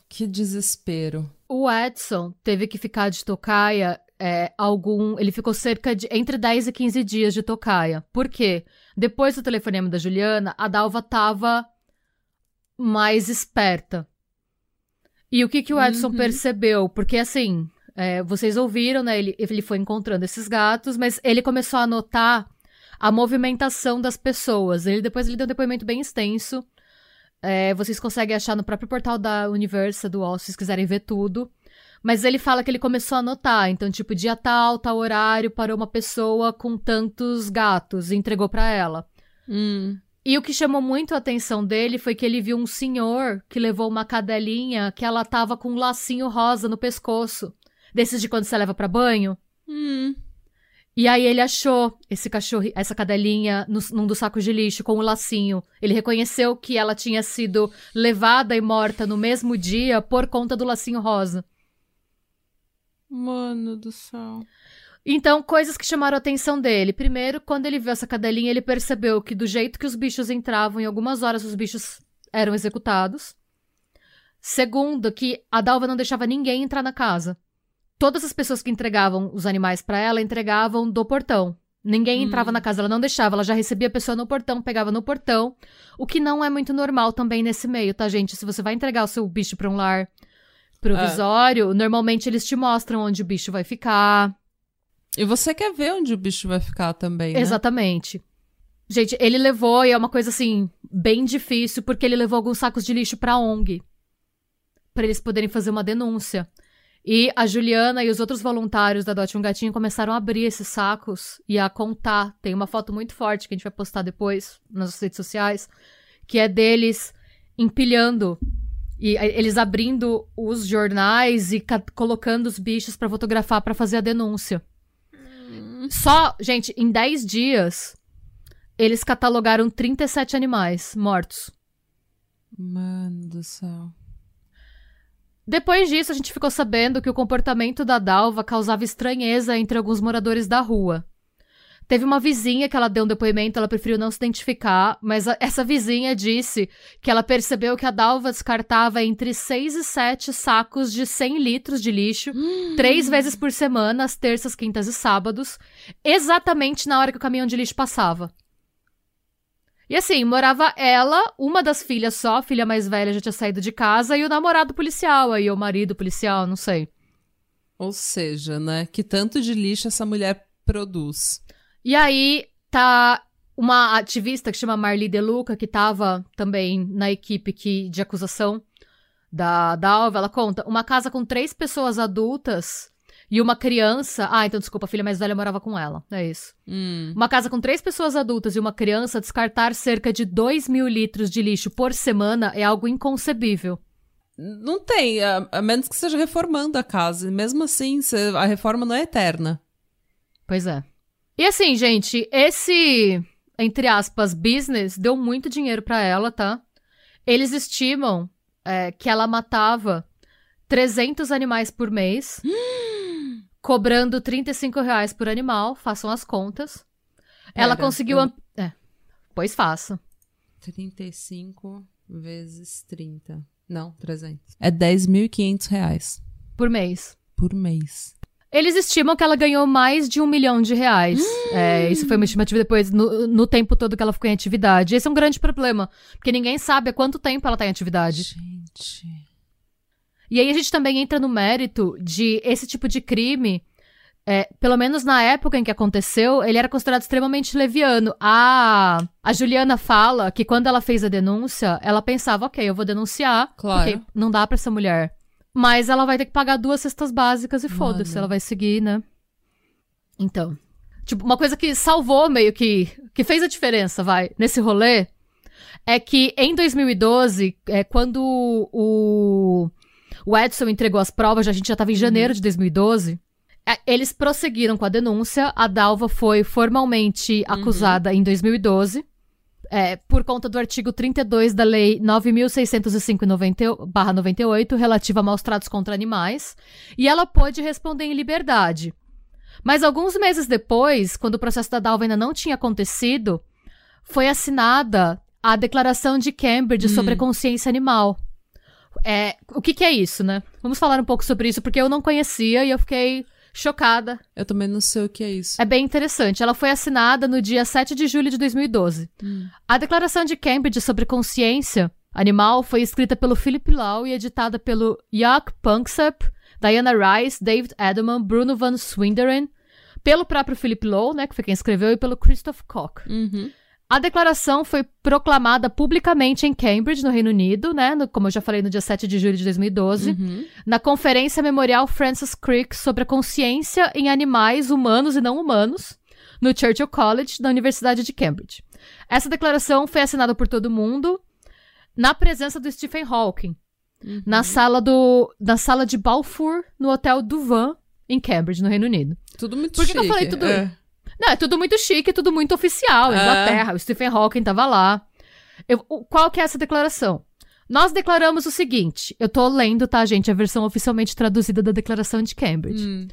que desespero. O Edson teve que ficar de tocaia é, algum. Ele ficou cerca de entre 10 e 15 dias de tocaia. Por quê? Depois do telefonema da Juliana, a Dalva tava mais esperta. E o que, que o Edson Uhum. percebeu? Porque assim, é, vocês ouviram, né? Ele, ele foi encontrando esses gatos, mas ele começou a notar a movimentação das pessoas. Ele depois ele deu um depoimento bem extenso. É, vocês conseguem achar no próprio portal da Universa do UOL, se vocês quiserem ver tudo. Mas ele fala que ele começou a notar. Então, tipo, dia tal, tal horário, parou uma pessoa com tantos gatos e entregou pra ela. Hum. E o que chamou muito a atenção dele foi que ele viu um senhor que levou uma cadelinha que ela tava com um lacinho rosa no pescoço. Desses de quando você leva pra banho. Hum. E aí ele achou esse cachorro, essa cadelinha no, num dos sacos de lixo com o lacinho. Ele reconheceu que ela tinha sido levada e morta no mesmo dia por conta do lacinho rosa. Mano do céu. Então, coisas que chamaram a atenção dele. Primeiro, quando ele viu essa cadelinha, ele percebeu que do jeito que os bichos entravam, em algumas horas os bichos eram executados. Segundo, que a Dalva não deixava ninguém entrar na casa. Todas as pessoas que entregavam os animais pra ela entregavam do portão. Ninguém entrava na casa, ela não deixava, ela já recebia a pessoa no portão, pegava no portão, o que não é muito normal também nesse meio, tá, gente? Se você vai entregar o seu bicho pra um lar, provisório, normalmente eles te mostram onde o bicho vai ficar. E você quer ver onde o bicho vai ficar também, né? Exatamente. Gente, ele levou, e é uma coisa assim, bem difícil, porque ele levou alguns sacos de lixo pra ONG. Pra eles poderem fazer uma denúncia. E a Juliana e os outros voluntários da Dote um Gatinho começaram a abrir esses sacos e a contar. Tem uma foto muito forte que a gente vai postar depois nas redes sociais, que é deles empilhando e eles abrindo os jornais e colocando os bichos para fotografar para fazer a denúncia. Hum. Só, gente, em 10 dias, eles catalogaram 37 animais mortos. Mano do céu. Depois disso, a gente ficou sabendo que o comportamento da Dalva causava estranheza entre alguns moradores da rua. Teve uma vizinha que ela deu um depoimento, ela preferiu não se identificar, mas a, essa vizinha disse que ela percebeu que a Dalva descartava entre 6 e 7 sacos de 100 litros de lixo, hum. três vezes por semana, às terças, quintas e sábados, exatamente na hora que o caminhão de lixo passava. E assim, morava ela, uma das filhas só, a filha mais velha já tinha saído de casa, e o namorado policial, aí o marido policial, não sei. Ou seja, né, que tanto de lixo essa mulher produz. E aí tá uma ativista que chama Marli Deluca, que tava também na equipe que, de acusação da, da Alva, ela conta, uma casa com três pessoas adultas e uma criança. Ah, então desculpa, a filha mais velha morava com ela. É isso. Hum. Uma casa com três pessoas adultas e uma criança descartar cerca de 2 mil litros de lixo por semana é algo inconcebível. Não tem, a, a menos que seja reformando a casa. Mesmo assim, a reforma não é eterna. Pois é. E assim, gente, esse, entre aspas, business deu muito dinheiro para ela, tá? Eles estimam é, que ela matava 300 animais por mês. cobrando 35 reais por animal, façam as contas. Ela conseguiu. Eu... É, pois faça. 35 vezes 30. Não, 300. É 10.500 reais. Por mês. Por mês. Eles estimam que ela ganhou mais de um milhão de reais. É, isso foi uma estimativa depois, no, no, tempo todo que ela ficou em atividade. Esse é um grande problema, porque ninguém sabe há quanto tempo ela tá em atividade. Gente. E aí a gente também entra no mérito de esse tipo de crime. É, pelo menos na época em que aconteceu, ele era considerado extremamente leviano. A, a Juliana fala que quando ela fez a denúncia, ela pensava, ok, eu vou denunciar, claro. porque não dá para essa mulher. Mas ela vai ter que pagar duas cestas básicas e foda-se, ela vai seguir, né? Então. Tipo, uma coisa que salvou meio que. que fez a diferença, vai, nesse rolê, é que em 2012, é, quando o o Edson entregou as provas, a gente já estava em uhum. janeiro de 2012. É, eles prosseguiram com a denúncia. A Dalva foi formalmente uhum. acusada uhum. em 2012. É, por conta do artigo 32 da Lei 9.605-98, relativa a maus tratos contra animais, e ela pôde responder em liberdade. Mas alguns meses depois, quando o processo da Dalva ainda não tinha acontecido, foi assinada a Declaração de Cambridge sobre a hum. Consciência Animal. É, o que, que é isso, né? Vamos falar um pouco sobre isso, porque eu não conhecia e eu fiquei chocada. Eu também não sei o que é isso. É bem interessante. Ela foi assinada no dia 7 de julho de 2012. Hum. A Declaração de Cambridge sobre Consciência Animal foi escrita pelo Philip Lau e editada pelo Jaak Panksepp, Diana Rice, David Edelman, Bruno Van Swinderen, pelo próprio Philip Lau, né, que foi quem escreveu, e pelo Christoph Koch. Uhum. A declaração foi proclamada publicamente em Cambridge, no Reino Unido, né? No, como eu já falei, no dia 7 de julho de 2012, uhum. na Conferência Memorial Francis Crick sobre a consciência em animais humanos e não humanos, no Churchill College, da Universidade de Cambridge. Essa declaração foi assinada por todo mundo, na presença do Stephen Hawking, uhum. na sala do na sala de Balfour, no Hotel Duvan, em Cambridge, no Reino Unido. Tudo muito Por que, chique. que eu falei tudo é. Não, é tudo muito chique, tudo muito oficial. É. Inglaterra, o Stephen Hawking tava lá. Eu, qual que é essa declaração? Nós declaramos o seguinte. Eu tô lendo, tá, gente? A versão oficialmente traduzida da Declaração de Cambridge. Hum.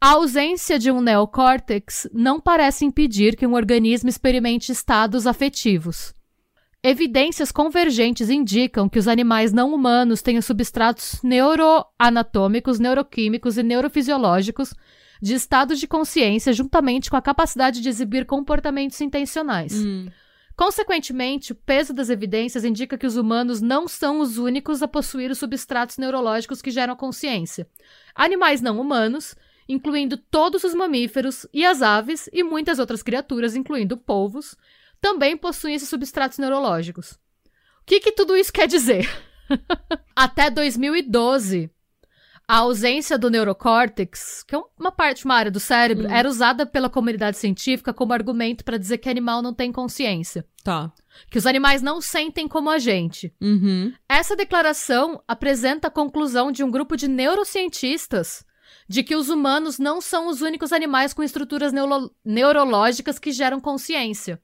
A ausência de um neocórtex não parece impedir que um organismo experimente estados afetivos. Evidências convergentes indicam que os animais não humanos têm substratos neuroanatômicos, neuroquímicos e neurofisiológicos de estados de consciência juntamente com a capacidade de exibir comportamentos intencionais. Hum. Consequentemente, o peso das evidências indica que os humanos não são os únicos a possuir os substratos neurológicos que geram consciência. Animais não humanos, incluindo todos os mamíferos e as aves e muitas outras criaturas, incluindo polvos, também possuem esses substratos neurológicos. O que, que tudo isso quer dizer? Até 2012, a ausência do neurocórtex, que é uma parte, uma área do cérebro, Hum. era usada pela comunidade científica como argumento para dizer que animal não tem consciência. Tá. Que os animais não sentem como a gente. Uhum. Essa declaração apresenta a conclusão de um grupo de neurocientistas de que os humanos não são os únicos animais com estruturas neuro- neurológicas que geram consciência.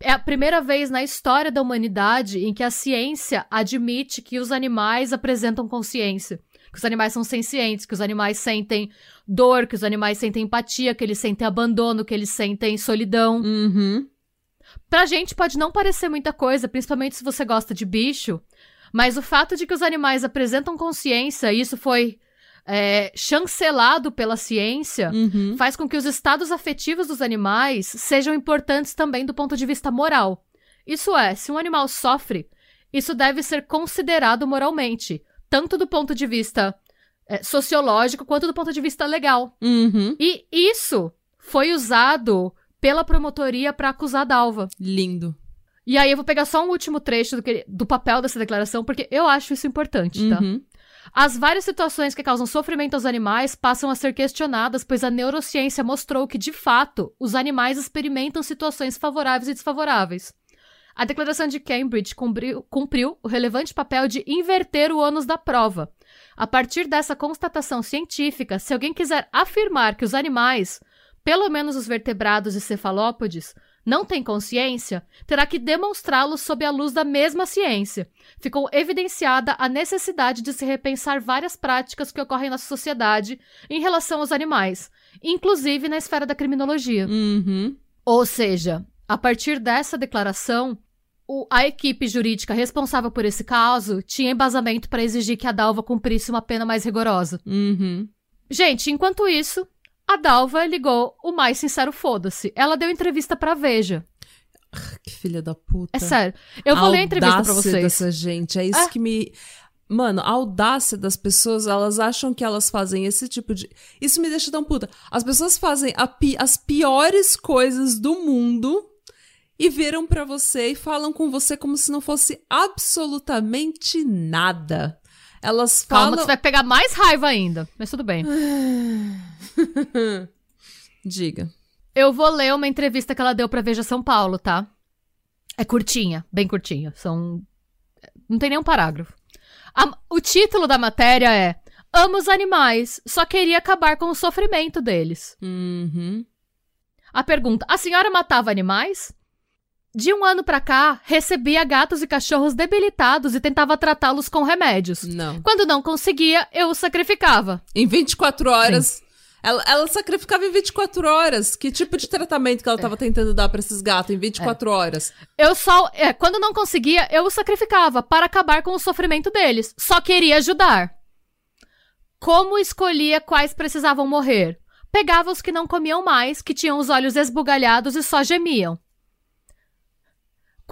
É a primeira vez na história da humanidade em que a ciência admite que os animais apresentam consciência. Que os animais são sencientes, que os animais sentem dor, que os animais sentem empatia, que eles sentem abandono, que eles sentem solidão. Uhum. Pra gente pode não parecer muita coisa, principalmente se você gosta de bicho, mas o fato de que os animais apresentam consciência, e isso foi é, chancelado pela ciência, Uhum. faz com que os estados afetivos dos animais sejam importantes também do ponto de vista moral. Isso é, se um animal sofre, isso deve ser considerado moralmente, tanto do ponto de vista é, sociológico quanto do ponto de vista legal. Uhum. E isso foi usado pela promotoria para acusar a Dalva. Lindo. E aí eu vou pegar só um último trecho do, que- do papel dessa declaração, porque eu acho isso importante, tá? Uhum. As várias situações que causam sofrimento aos animais passam a ser questionadas, pois a neurociência mostrou que, de fato, os animais experimentam situações favoráveis e desfavoráveis. A declaração de Cambridge cumpriu, cumpriu o relevante papel de inverter o ônus da prova. A partir dessa constatação científica, se alguém quiser afirmar que os animais, pelo menos os vertebrados e cefalópodes, não têm consciência, terá que demonstrá-lo sob a luz da mesma ciência. Ficou evidenciada a necessidade de se repensar várias práticas que ocorrem na sociedade em relação aos animais, inclusive na esfera da criminologia. Uhum. Ou seja, a partir dessa declaração, o- a equipe jurídica responsável por esse caso tinha embasamento para exigir que a Dalva cumprisse uma pena mais rigorosa. Uhum. Gente, enquanto isso, a Dalva ligou o mais sincero foda-se. Ela deu entrevista pra Veja. Que filha da puta. É sério. Eu vou ler a entrevista pra vocês. dessa gente. É isso Ah. que me. Mano, a audácia das pessoas, elas acham que elas fazem esse tipo de. Isso me deixa tão puta. As pessoas fazem a pi- as piores coisas do mundo e viram pra você e falam com você como se não fosse absolutamente nada. Elas Calma, falam. que você vai pegar mais raiva ainda. Mas tudo bem. Diga. Eu vou ler uma entrevista que ela deu pra Veja São Paulo, tá? É curtinha, bem curtinha. São. Não tem nenhum parágrafo. A- O título da matéria é Amo os animais, só queria acabar com o sofrimento deles. Uhum. A pergunta: A senhora matava animais? De um ano pra cá, recebia gatos e cachorros debilitados e tentava tratá-los com remédios. Não. Quando não conseguia, eu os sacrificava. Em 24 horas. Ela, ela sacrificava em 24 horas. Que tipo de tratamento que ela tava tentando dar pra esses gatos em 24 horas? Eu só. É, quando não conseguia, eu os sacrificava para acabar com o sofrimento deles. Só queria ajudar. Como escolhia quais precisavam morrer? Pegava os que não comiam mais, que tinham os olhos esbugalhados e só gemiam.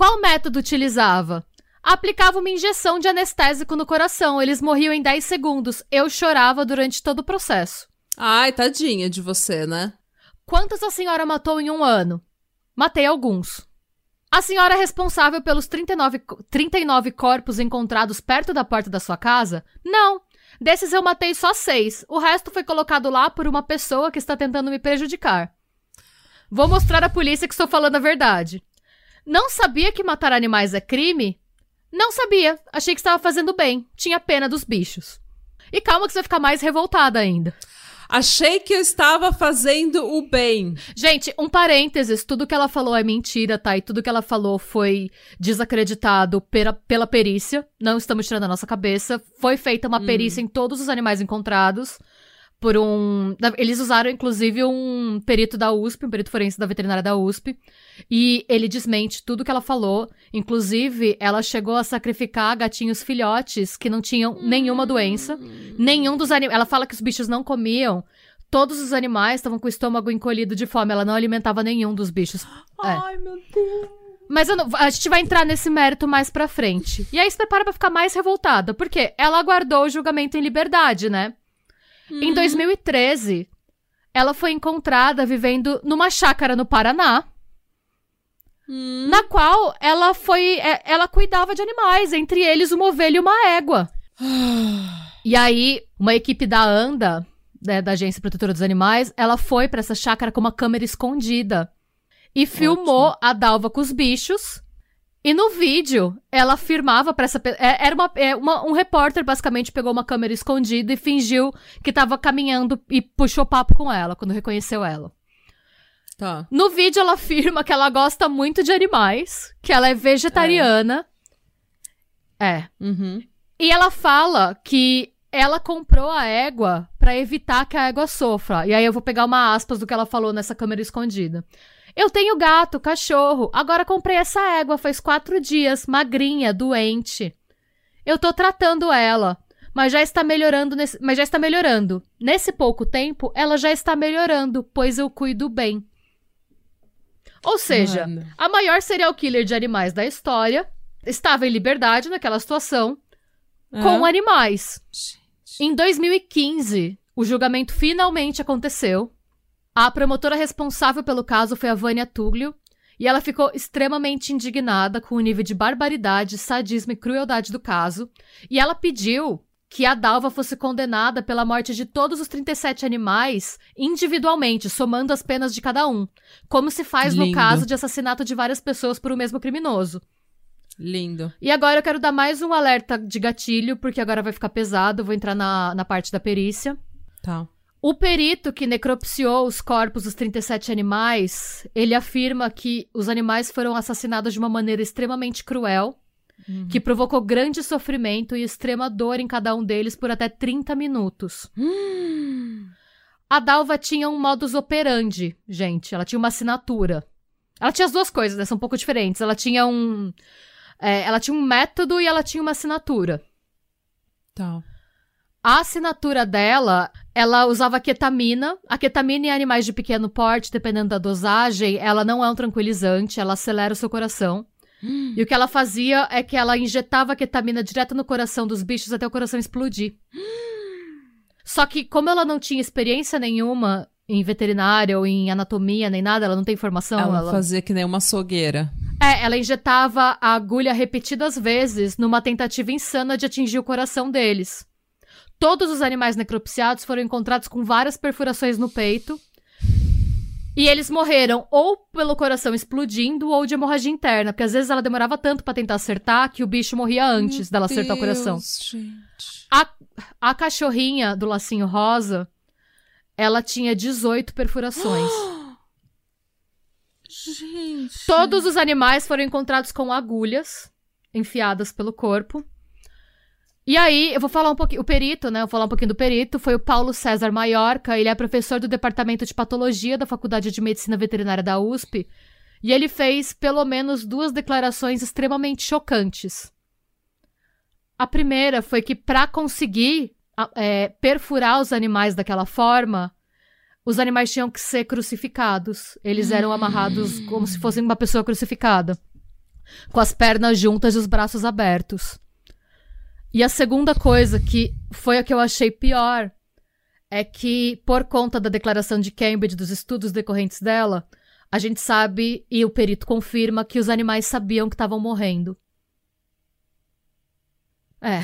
Qual método utilizava? Aplicava uma injeção de anestésico no coração. Eles morriam em 10 segundos. Eu chorava durante todo o processo. Ai, tadinha de você, né? Quantos a senhora matou em um ano? Matei alguns. A senhora é responsável pelos 39, co- 39 corpos encontrados perto da porta da sua casa? Não. Desses eu matei só seis. O resto foi colocado lá por uma pessoa que está tentando me prejudicar. Vou mostrar à polícia que estou falando a verdade. Não sabia que matar animais é crime? Não sabia. Achei que estava fazendo bem. Tinha pena dos bichos. E calma que você vai ficar mais revoltada ainda. Achei que eu estava fazendo o bem. Gente, um parênteses, tudo que ela falou é mentira, tá? E tudo que ela falou foi desacreditado pela, pela perícia. Não estamos tirando a nossa cabeça. Foi feita uma perícia em todos os animais encontrados. Por um. Eles usaram, inclusive, um perito da USP, um perito forense da veterinária da USP. E ele desmente tudo que ela falou. Inclusive, ela chegou a sacrificar gatinhos filhotes que não tinham nenhuma doença. Nenhum dos animais. Ela fala que os bichos não comiam. Todos os animais estavam com o estômago encolhido de fome. Ela não alimentava nenhum dos bichos. É. Ai, meu Deus. Mas não- a gente vai entrar nesse mérito mais pra frente. E aí se prepara pra ficar mais revoltada, porque ela aguardou o julgamento em liberdade, né? Em 2013, ela foi encontrada vivendo numa chácara no Paraná, Hum. na qual ela foi. é, Ela cuidava de animais, entre eles uma ovelha e uma égua. E aí, uma equipe da ANDA, né, da Agência Protetora dos Animais, ela foi pra essa chácara com uma câmera escondida e filmou a Dalva com os bichos. E no vídeo, ela afirmava pra essa pe- é, Era uma, é, uma- um repórter, basicamente, pegou uma câmera escondida e fingiu que tava caminhando e puxou papo com ela quando reconheceu ela. Tá. No vídeo, ela afirma que ela gosta muito de animais, que ela é vegetariana. É. Uhum. E ela fala que ela comprou a égua pra evitar que a égua sofra. E aí eu vou pegar uma aspas do que ela falou nessa câmera escondida. Eu tenho gato, cachorro. Agora comprei essa égua faz quatro dias, magrinha, doente. Eu tô tratando ela, mas já está melhorando. Nesse, mas já está melhorando. Nesse pouco tempo, ela já está melhorando, pois eu cuido bem. Ou seja, Mano. a maior serial killer de animais da história estava em liberdade naquela situação com É. animais. Gente. Em 2015, o julgamento finalmente aconteceu. A promotora responsável pelo caso foi a Vânia Tuglio, e ela ficou extremamente indignada com o nível de barbaridade, sadismo e crueldade do caso, e ela pediu que a Dalva fosse condenada pela morte de todos os 37 animais individualmente, somando as penas de cada um, como se faz no Lindo. caso de assassinato de várias pessoas por o mesmo criminoso. Lindo. E agora eu quero dar mais um alerta de gatilho, porque agora vai ficar pesado, vou entrar na, na parte da perícia. Tá. O perito que necropsiou os corpos dos 37 animais, ele afirma que os animais foram assassinados de uma maneira extremamente cruel, que provocou grande sofrimento e extrema dor em cada um deles por até 30 minutos. A Dalva tinha um modus operandi, gente. Ela tinha uma assinatura. Ela tinha as duas coisas, né? São um pouco diferentes. Ela tinha um. é, ela tinha um método e ela tinha uma assinatura. Tá. A assinatura dela, ela usava ketamina. A ketamina em animais de pequeno porte, dependendo da dosagem, ela não é um tranquilizante, ela acelera o seu coração. E o que ela fazia é que ela injetava a ketamina direto no coração dos bichos até o coração explodir. Só que, como ela não tinha experiência nenhuma em veterinária ou em anatomia nem nada, ela não tem formação. ela, ela- fazia que nem uma açougueira. É, ela injetava a agulha repetidas vezes numa tentativa insana de atingir o coração deles. Todos os animais necropsiados foram encontrados com várias perfurações no peito. E eles morreram ou pelo coração explodindo ou de hemorragia interna, porque às vezes ela demorava tanto pra tentar acertar que o bicho morria antes dela acertar o coração. Gente. A, a cachorrinha do lacinho rosa, ela tinha 18 perfurações. Gente. Todos os animais foram encontrados com agulhas enfiadas pelo corpo. E aí, eu vou falar um pouquinho. O perito, né? Eu vou falar um pouquinho do perito. Foi o Paulo César Maiorca. Ele é professor do Departamento de Patologia da Faculdade de Medicina Veterinária da USP. E ele fez pelo menos duas declarações extremamente chocantes. A primeira foi que, para conseguir é, perfurar os animais daquela forma, os animais tinham que ser crucificados. Eles eram amarrados como se fossem uma pessoa crucificada, com as pernas juntas e os braços abertos. E a segunda coisa, que foi a que eu achei pior, é que, por conta da declaração de Cambridge, dos estudos decorrentes dela, a gente sabe, e o perito confirma, que os animais sabiam que estavam morrendo. É.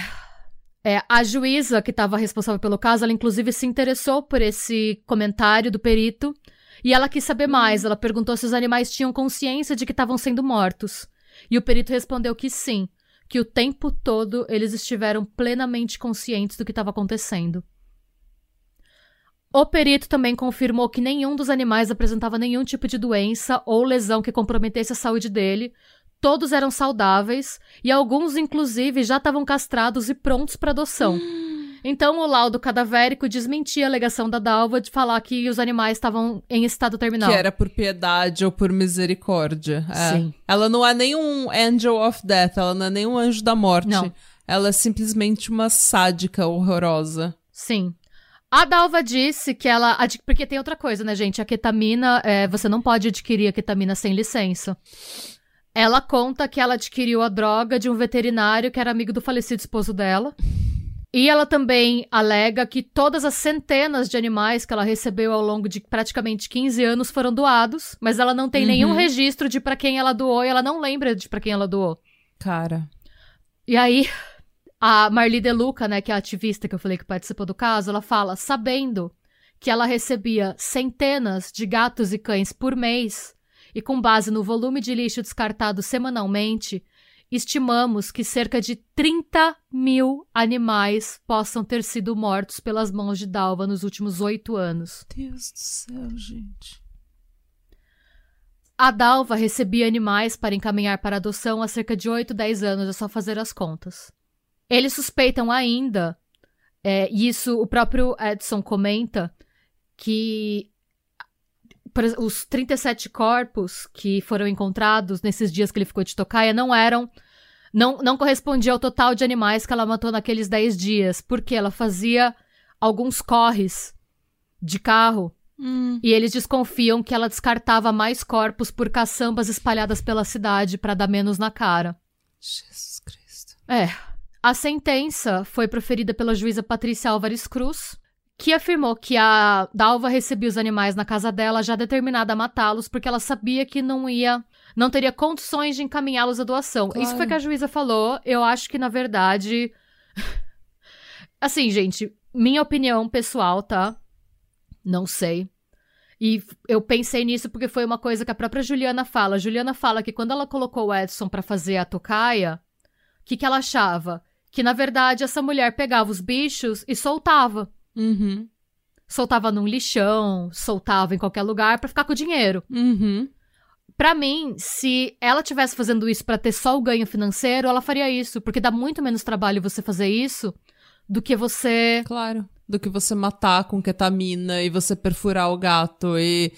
É, a juíza que estava responsável pelo caso, ela inclusive se interessou por esse comentário do perito e ela quis saber mais. Ela perguntou se os animais tinham consciência de que estavam sendo mortos. E o perito respondeu que sim, que o tempo todo eles estiveram plenamente conscientes do que estava acontecendo. O perito também confirmou que nenhum dos animais apresentava nenhum tipo de doença ou lesão que comprometesse a saúde dele. Todos eram saudáveis e alguns, inclusive, já estavam castrados e prontos para adoção. Então, o laudo cadavérico desmentia a alegação da Dalva de falar que os animais estavam em estado terminal. Que era por piedade ou por misericórdia. É. Sim. Ela não é nenhum angel of death, ela não é nenhum anjo da morte. Não. Ela é simplesmente uma sádica horrorosa. Sim. A Dalva disse que ela. Porque tem outra coisa, né, gente? A ketamina, é, você não pode adquirir a ketamina sem licença. Ela conta que ela adquiriu a droga de um veterinário que era amigo do falecido esposo dela. E ela também alega que todas as centenas de animais que ela recebeu ao longo de praticamente 15 anos foram doados, mas ela não tem Uhum. nenhum registro de pra quem ela doou e ela não lembra de pra quem ela doou. Cara. E aí, a Marli De Luca, né, que é a ativista que eu falei que participou do caso, ela fala, sabendo que ela recebia centenas de gatos e cães por mês, e com base no volume de lixo descartado semanalmente, estimamos que cerca de 30 mil animais possam ter sido mortos pelas mãos de Dalva nos últimos oito anos. Deus do céu, gente. A Dalva recebia animais para encaminhar para adoção há cerca de 8, 10 anos, é só fazer as contas. Eles suspeitam ainda, é, e isso o próprio Edson comenta, que os 37 corpos que foram encontrados nesses dias que ele ficou de tocaia não eram. Não, não correspondia ao total de animais que ela matou naqueles 10 dias, porque ela fazia alguns corres de carro Hum. e eles desconfiam que ela descartava mais corpos por caçambas espalhadas pela cidade para dar menos na cara. Jesus Cristo. É. A sentença foi proferida pela juíza Patrícia Álvares Cruz, que afirmou que a Dalva recebia os animais na casa dela já determinada a matá-los porque ela sabia que não ia, não teria condições de encaminhá-los à doação. Claro. Isso foi que a juíza falou. Eu acho que na verdade, assim, gente, minha opinião pessoal, tá? Não sei. E eu pensei nisso porque foi uma coisa que a própria Juliana fala. A Juliana fala que quando ela colocou o Edson pra fazer a tocaia, o que, que ela achava? Que na verdade essa mulher pegava os bichos e soltava. Uhum. Soltava num lixão, soltava em qualquer lugar pra ficar com o dinheiro. Uhum. Pra mim, se ela tivesse fazendo isso pra ter só o ganho financeiro, ela faria isso, porque dá muito menos trabalho você fazer isso do que você Claro. Do que você matar com ketamina e você perfurar o gato e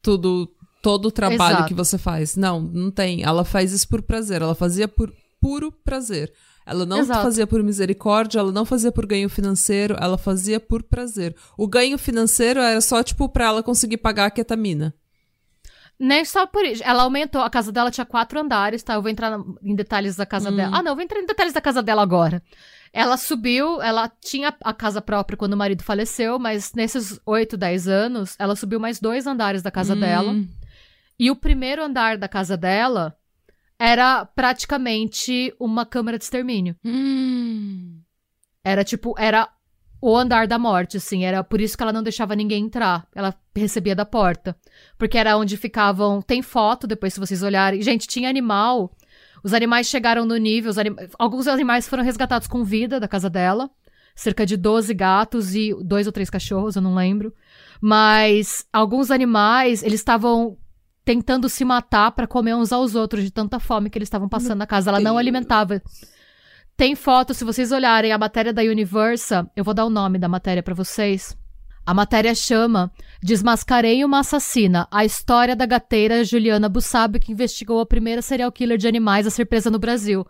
tudo, todo o trabalho Exato. que você faz. Não, não tem. Ela faz isso por prazer. Ela fazia por puro prazer. Ela não Exato. fazia por misericórdia, ela não fazia por ganho financeiro, ela fazia por prazer. O ganho financeiro era só, tipo, pra ela conseguir pagar a ketamina. Nem só por isso. Ela aumentou. A casa dela tinha quatro andares, tá? Eu vou entrar em detalhes da casa dela. Ah, não, eu vou entrar em detalhes da casa dela agora. Ela subiu, ela tinha a casa própria quando o marido faleceu, mas nesses oito, dez anos, ela subiu mais dois andares da casa Hum. dela. E o primeiro andar da casa dela era praticamente uma câmara de extermínio. Hum. Era tipo, era o andar da morte, assim. Era por isso que ela não deixava ninguém entrar. Ela recebia da porta. Porque era onde ficavam. Tem foto depois, se vocês olharem. Gente, tinha animal. Os animais chegaram no nível. anim- Alguns animais foram resgatados com vida da casa dela. Cerca de 12 gatos e dois ou três cachorros, eu não lembro. Mas alguns animais, eles estavam tentando se matar pra comer uns aos outros de tanta fome que eles estavam passando na casa. Ela não alimentava. Tem foto, se vocês olharem a matéria da Universa, eu vou dar o nome da matéria pra vocês. A matéria chama Desmascarei uma assassina, a história da gateira Juliana Bussab que investigou a primeira serial killer de animais a ser presa no Brasil.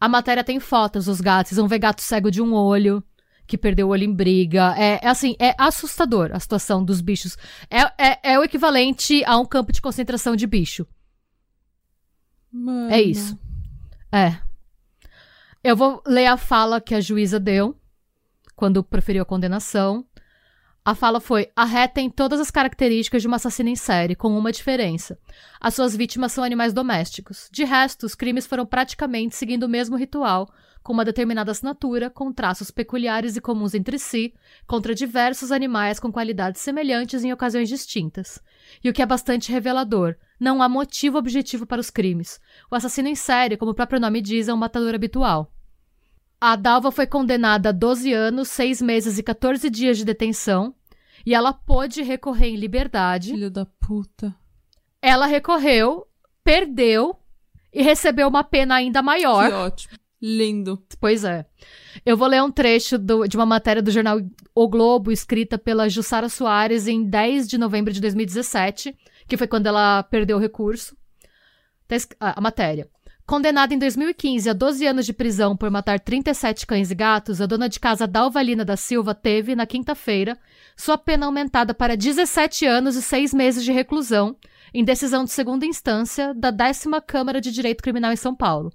A matéria tem fotos dos gatos, vão ver gato cego de um olho, que perdeu o olho em briga. É, é assim, é assustador a situação dos bichos. É, é, é o equivalente a um campo de concentração de bicho. Mano. É isso. É. Eu vou ler a fala que a juíza deu quando proferiu a condenação. A fala foi: a Ré tem todas as características de uma assassina em série, com uma diferença. As suas vítimas são animais domésticos. De resto, os crimes foram praticamente seguindo o mesmo ritual, com uma determinada assinatura, com traços peculiares e comuns entre si, contra diversos animais com qualidades semelhantes em ocasiões distintas. E o que é bastante revelador, não há motivo objetivo para os crimes. O assassino em série, como o próprio nome diz, é um matador habitual. A Dalva foi condenada a 12 anos, 6 meses e 14 dias de detenção, e ela pôde recorrer em liberdade. Filho da puta. Ela recorreu, perdeu e recebeu uma pena ainda maior. Que ótimo. Lindo. Pois é. Eu vou ler um trecho do- de uma matéria do jornal O Globo, escrita pela Jussara Soares em 10 de novembro de 2017, que foi quando ela perdeu o recurso. Tá a, a matéria. Condenada em 2015 a 12 anos de prisão por matar 37 cães e gatos, a dona de casa Dalvalina da Silva teve, na quinta-feira, sua pena aumentada para 17 anos e 6 meses de reclusão, em decisão de segunda instância da décima Câmara de Direito Criminal em São Paulo.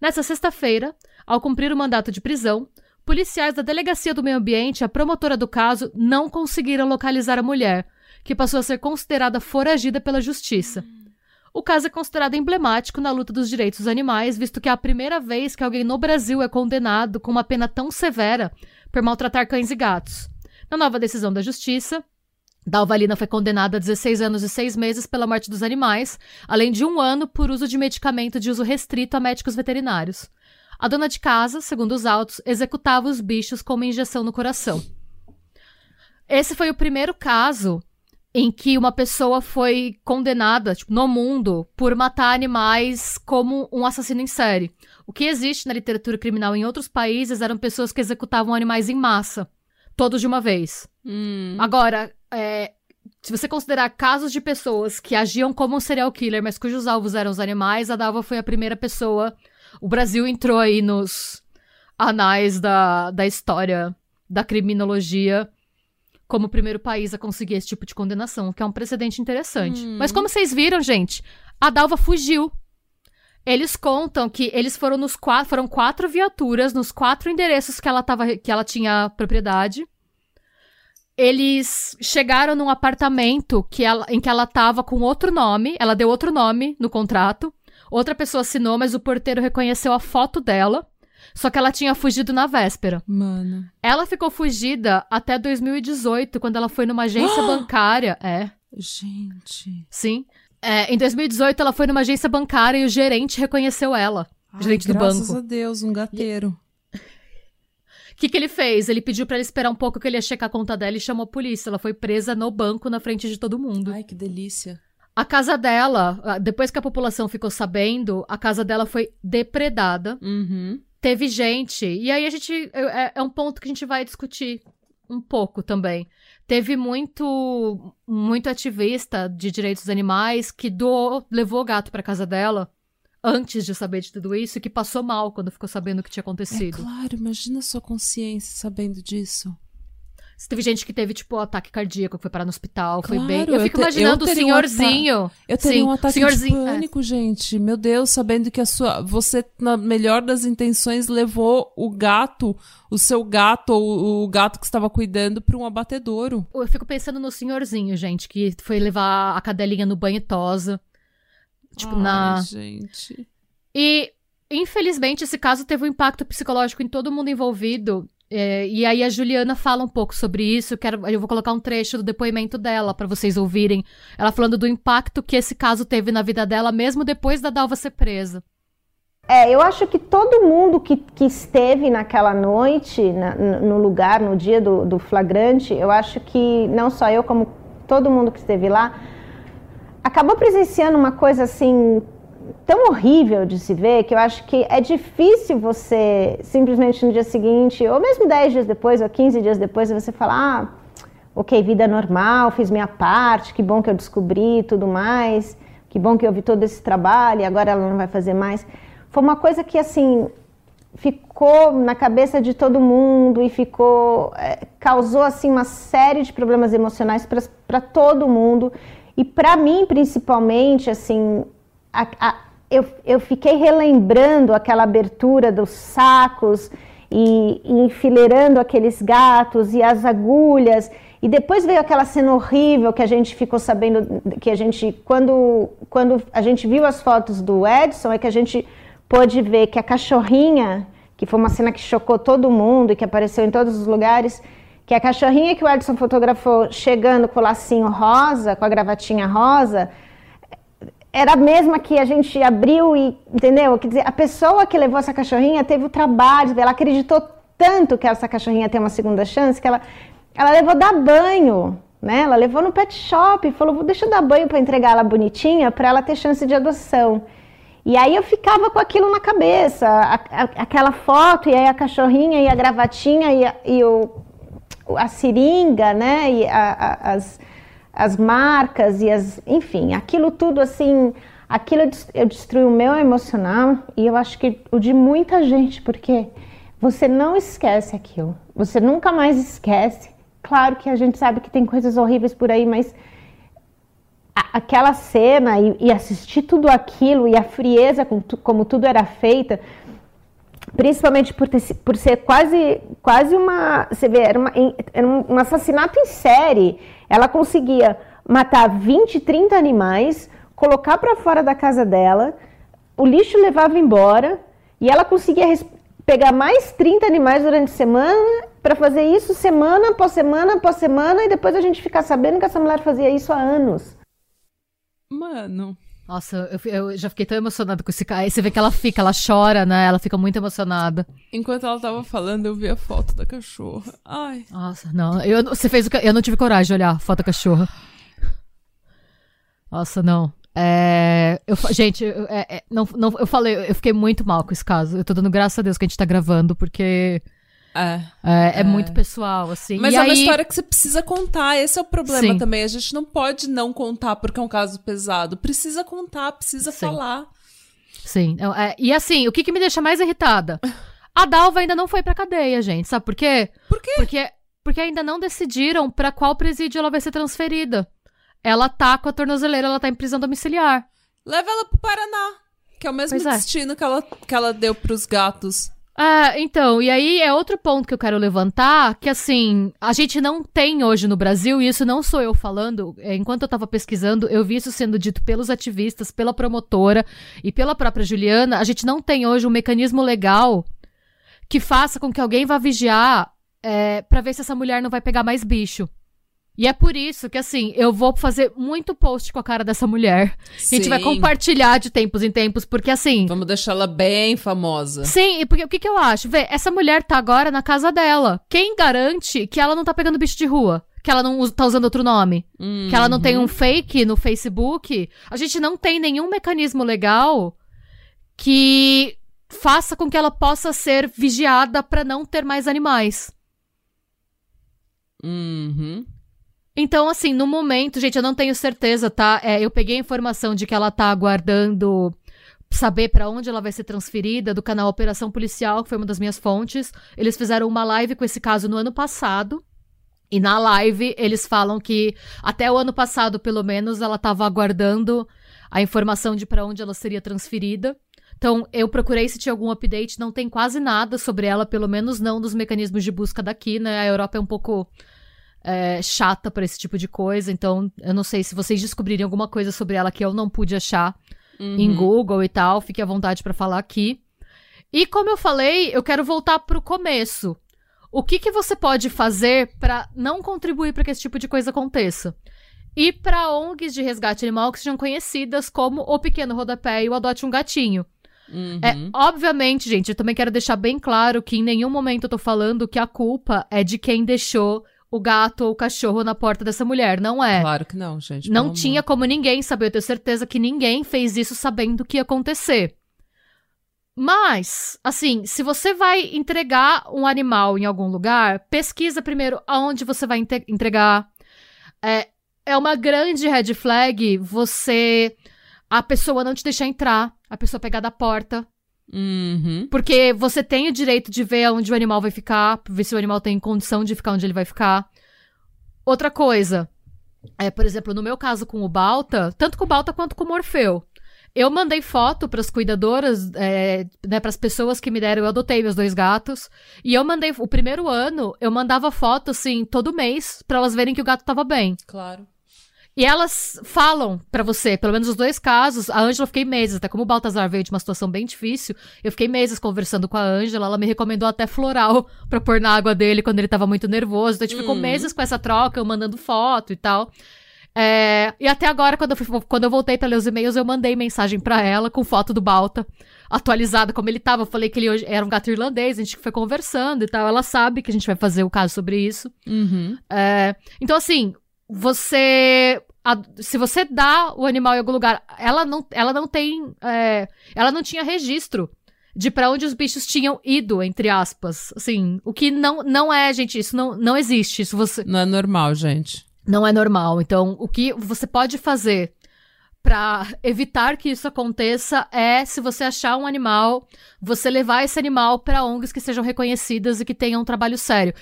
Nessa sexta-feira, ao cumprir o mandato de prisão, policiais da Delegacia do Meio Ambiente e a promotora do caso não conseguiram localizar a mulher, que passou a ser considerada foragida pela justiça. O caso é considerado emblemático na luta dos direitos dos animais, visto que é a primeira vez que alguém no Brasil é condenado com uma pena tão severa por maltratar cães e gatos. Na nova decisão da justiça, Dalvalina foi condenada a 16 anos e 6 meses pela morte dos animais, além de um ano por uso de medicamento de uso restrito a médicos veterinários. A dona de casa, segundo os autos, executava os bichos com uma injeção no coração. Esse foi o primeiro caso em que uma pessoa foi condenada, tipo, no mundo, por matar animais como um assassino em série. O que existe na literatura criminal em outros países eram pessoas que executavam animais em massa, todos de uma vez. Hum. Agora, é, se você considerar casos de pessoas que agiam como um serial killer, mas cujos alvos eram os animais, a Dalva foi a primeira pessoa. O Brasil entrou aí nos anais da, da história da criminologia como o primeiro país a conseguir esse tipo de condenação, o que é um precedente interessante. Hum. Mas como vocês viram, gente, a Dalva fugiu. Eles contam que eles foram nos quatro, foram quatro viaturas nos quatro endereços que ela tava, que ela tinha propriedade. Eles chegaram num apartamento que ela, em que ela tava com outro nome, ela deu outro nome no contrato. Outra pessoa assinou, mas o porteiro reconheceu a foto dela. Só que ela tinha fugido na véspera. Mano. Ela ficou fugida até 2018, quando ela foi numa agência bancária. É, Gente. sim. É, em 2018, ela foi numa agência bancária e o gerente reconheceu ela. Ai, gerente do graças banco. a Deus, um gateiro. O que, que ele fez? Ele pediu pra ela esperar um pouco que ele ia checar a conta dela e chamou a polícia. Ela foi presa no banco na frente de todo mundo. Ai, que delícia. A casa dela, depois que a população ficou sabendo, a casa dela foi depredada. Uhum. Teve gente, e aí a gente. É, é um ponto que a gente vai discutir um pouco também. Teve muito muito ativista de direitos dos animais que doou, levou o gato pra casa dela antes de saber de tudo isso e que passou mal quando ficou sabendo o que tinha É acontecido. claro, imagina a sua consciência sabendo disso. Teve gente que teve, tipo, ataque cardíaco, que foi parar no hospital, foi Claro, bem. Eu eu fico te- imaginando eu o teria um senhorzinho. Eu teria Sim, um ataque de senhorzinho, é. pânico, gente. Meu Deus, sabendo que a sua. Você, na melhor das intenções, levou o gato, o seu gato, ou o gato que estava cuidando, para um abatedouro. Eu fico pensando no senhorzinho, gente, que foi levar a cadelinha no banho tosa. Tipo, Ai, na. gente. E, infelizmente, esse caso teve um impacto psicológico em todo mundo envolvido. É, e aí a Juliana fala um pouco sobre isso. Quero, eu vou colocar um trecho do depoimento dela pra vocês ouvirem. Ela falando do impacto que esse caso teve na vida dela, mesmo depois da Dalva ser presa. É, eu acho que todo mundo que, que esteve naquela noite, na- no lugar, no dia do, do flagrante, eu acho que não só eu, como todo mundo que esteve lá, acabou presenciando uma coisa assim tão horrível de se ver que eu acho que é difícil você simplesmente no dia seguinte, ou mesmo 10 dias depois, ou 15 dias depois, você falar, ah, ok, vida normal, fiz minha parte, que bom que eu descobri tudo mais, que bom que eu vi todo esse trabalho e agora ela não vai fazer mais. Foi uma coisa que, assim, ficou na cabeça de todo mundo e ficou é, causou assim uma série de problemas emocionais para todo mundo e para mim principalmente assim a- a- eu, eu fiquei relembrando aquela abertura dos sacos e, e enfileirando aqueles gatos e as agulhas. E depois veio aquela cena horrível que a gente ficou sabendo que a gente quando quando a gente viu as fotos do Edson é que a gente pôde ver que a cachorrinha, que foi uma cena que chocou todo mundo e que apareceu em todos os lugares, que a cachorrinha que o Edson fotografou chegando com o lacinho rosa, com a gravatinha rosa, era a mesma que a gente abriu e, entendeu? Quer dizer, a pessoa que levou essa cachorrinha teve o trabalho, ela acreditou tanto que essa cachorrinha tem uma segunda chance que ela, ela levou dar banho, né? Ela levou no pet shop e falou, deixa eu dar banho para entregar ela bonitinha para ela ter chance de adoção. E aí eu ficava com aquilo na cabeça, a- a- aquela foto, e aí a cachorrinha e a gravatinha e, a, e o, a seringa, né? E a- a- as, as marcas e as. Enfim, aquilo tudo assim. Aquilo eu des- eu destruí o meu emocional e eu acho que o de muita gente, porque você não esquece aquilo. Você nunca mais esquece. Claro que a gente sabe que tem coisas horríveis por aí, mas aquela cena e, e, assistir tudo aquilo e a frieza com tu, como tudo era feita, principalmente por, ter, por ser quase, quase uma. Você vê, era, uma, era um, assassinato em série. Ela conseguia matar 20, 30 animais, colocar para fora da casa dela, o lixo levava embora e ela conseguia pegar mais 30 animais durante a semana para fazer isso semana após semana após semana e depois a gente ficar sabendo que essa mulher fazia isso há anos. Mano. Nossa, eu, eu, já fiquei tão emocionada com esse cara. Aí você vê que ela fica, ela chora, né? Ela fica muito emocionada. Enquanto ela tava falando, eu vi a foto da cachorra. Ai. Nossa, não. Eu, você fez o que. Eu não tive coragem de olhar a foto da cachorra. Nossa, não. É, eu, gente, eu, é, é, não, não, eu falei, eu fiquei muito mal com esse caso. Eu tô dando graças a Deus que a gente tá gravando, porque. É, é, é, muito pessoal, assim. Mas e é aí... uma história que você precisa contar. Esse é o problema Sim. também. A gente não pode não contar porque é um caso pesado. Precisa contar, precisa Sim. falar. Sim. É, e assim, o que, que me deixa mais irritada? A Dalva ainda não foi pra cadeia, gente. Sabe por quê? Por quê? Porque, porque ainda não decidiram para qual presídio ela vai ser transferida. Ela tá com a tornozeleira, ela tá em prisão domiciliar. Leva ela pro Paraná, que é o mesmo é. destino que ela, que ela deu pros gatos. Ah, então, e aí é outro ponto que eu quero levantar, que assim, a gente não tem hoje no Brasil, e isso não sou eu falando, é, enquanto eu tava pesquisando, eu vi isso sendo dito pelos ativistas, pela promotora e pela própria Juliana, a gente não tem hoje um mecanismo legal que faça com que alguém vá vigiar é, para ver se essa mulher não vai pegar mais bicho. E é por isso que, assim, eu vou fazer muito post com a cara dessa mulher. Sim. A gente vai compartilhar de tempos em tempos, porque assim. Vamos deixar ela bem famosa. Sim, e porque o que, que eu acho? Vê, essa mulher tá agora na casa dela. Quem garante que ela não tá pegando bicho de rua? Que ela não tá usando outro nome? Uhum. Que ela não tem um fake no Facebook? A gente não tem nenhum mecanismo legal que faça com que ela possa ser vigiada para não ter mais animais. Uhum. Então, assim, no momento, gente, eu não tenho certeza, tá? É, eu peguei a informação de que ela tá aguardando saber para onde ela vai ser transferida do canal Operação Policial, que foi uma das minhas fontes. Eles fizeram uma live com esse caso no ano passado. E na live eles falam que até o ano passado, pelo menos, ela estava aguardando a informação de para onde ela seria transferida. Então, eu procurei se tinha algum update, não tem quase nada sobre ela, pelo menos não dos mecanismos de busca daqui, né? A Europa é um pouco é, chata para esse tipo de coisa, então eu não sei se vocês descobrirem alguma coisa sobre ela que eu não pude achar uhum. em Google e tal, fique à vontade para falar aqui. E como eu falei, eu quero voltar pro começo. O que, que você pode fazer para não contribuir para que esse tipo de coisa aconteça? E para ONGs de resgate animal que sejam conhecidas como o Pequeno Rodapé e o Adote um Gatinho. Uhum. É, obviamente, gente, eu também quero deixar bem claro que em nenhum momento eu tô falando que a culpa é de quem deixou o gato ou o cachorro na porta dessa mulher. Não é. Claro que não, gente. Não tinha amor. como ninguém saber. Eu tenho certeza que ninguém fez isso sabendo o que ia acontecer. Mas, assim, se você vai entregar um animal em algum lugar, pesquisa primeiro aonde você vai entregar. É, é uma grande red flag você. A pessoa não te deixar entrar, a pessoa pegar da porta, Uhum. Porque você tem o direito de ver onde o animal vai ficar, ver se o animal tem condição de ficar onde ele vai ficar. Outra coisa, é, por exemplo, no meu caso com o Balta, tanto com o Balta quanto com o Morfeu. Eu mandei foto para as cuidadoras, é, né, para as pessoas que me deram. Eu adotei meus dois gatos. E eu mandei. O primeiro ano, eu mandava foto, assim, todo mês, para elas verem que o gato tava bem. Claro. E elas falam para você, pelo menos os dois casos, a Ângela eu fiquei meses, até como o Baltazar veio de uma situação bem difícil, eu fiquei meses conversando com a Ângela, ela me recomendou até floral pra pôr na água dele quando ele tava muito nervoso, então a gente hum. ficou meses com essa troca, eu mandando foto e tal. É, e até agora, quando eu, fui, quando eu voltei para ler os e-mails, eu mandei mensagem para ela com foto do Balta, atualizada como ele tava. Eu falei que ele hoje era um gato irlandês, a gente foi conversando e tal. Ela sabe que a gente vai fazer o caso sobre isso. Uhum. É, então, assim, você a, se você dá o animal em algum lugar, ela não, ela não tem. É, ela não tinha registro de para onde os bichos tinham ido, entre aspas. Assim, o que não, não é, gente, isso não, não existe. Isso você. Não é normal, gente. Não é normal. Então, o que você pode fazer para evitar que isso aconteça é, se você achar um animal, você levar esse animal para ONGs que sejam reconhecidas e que tenham um trabalho sério.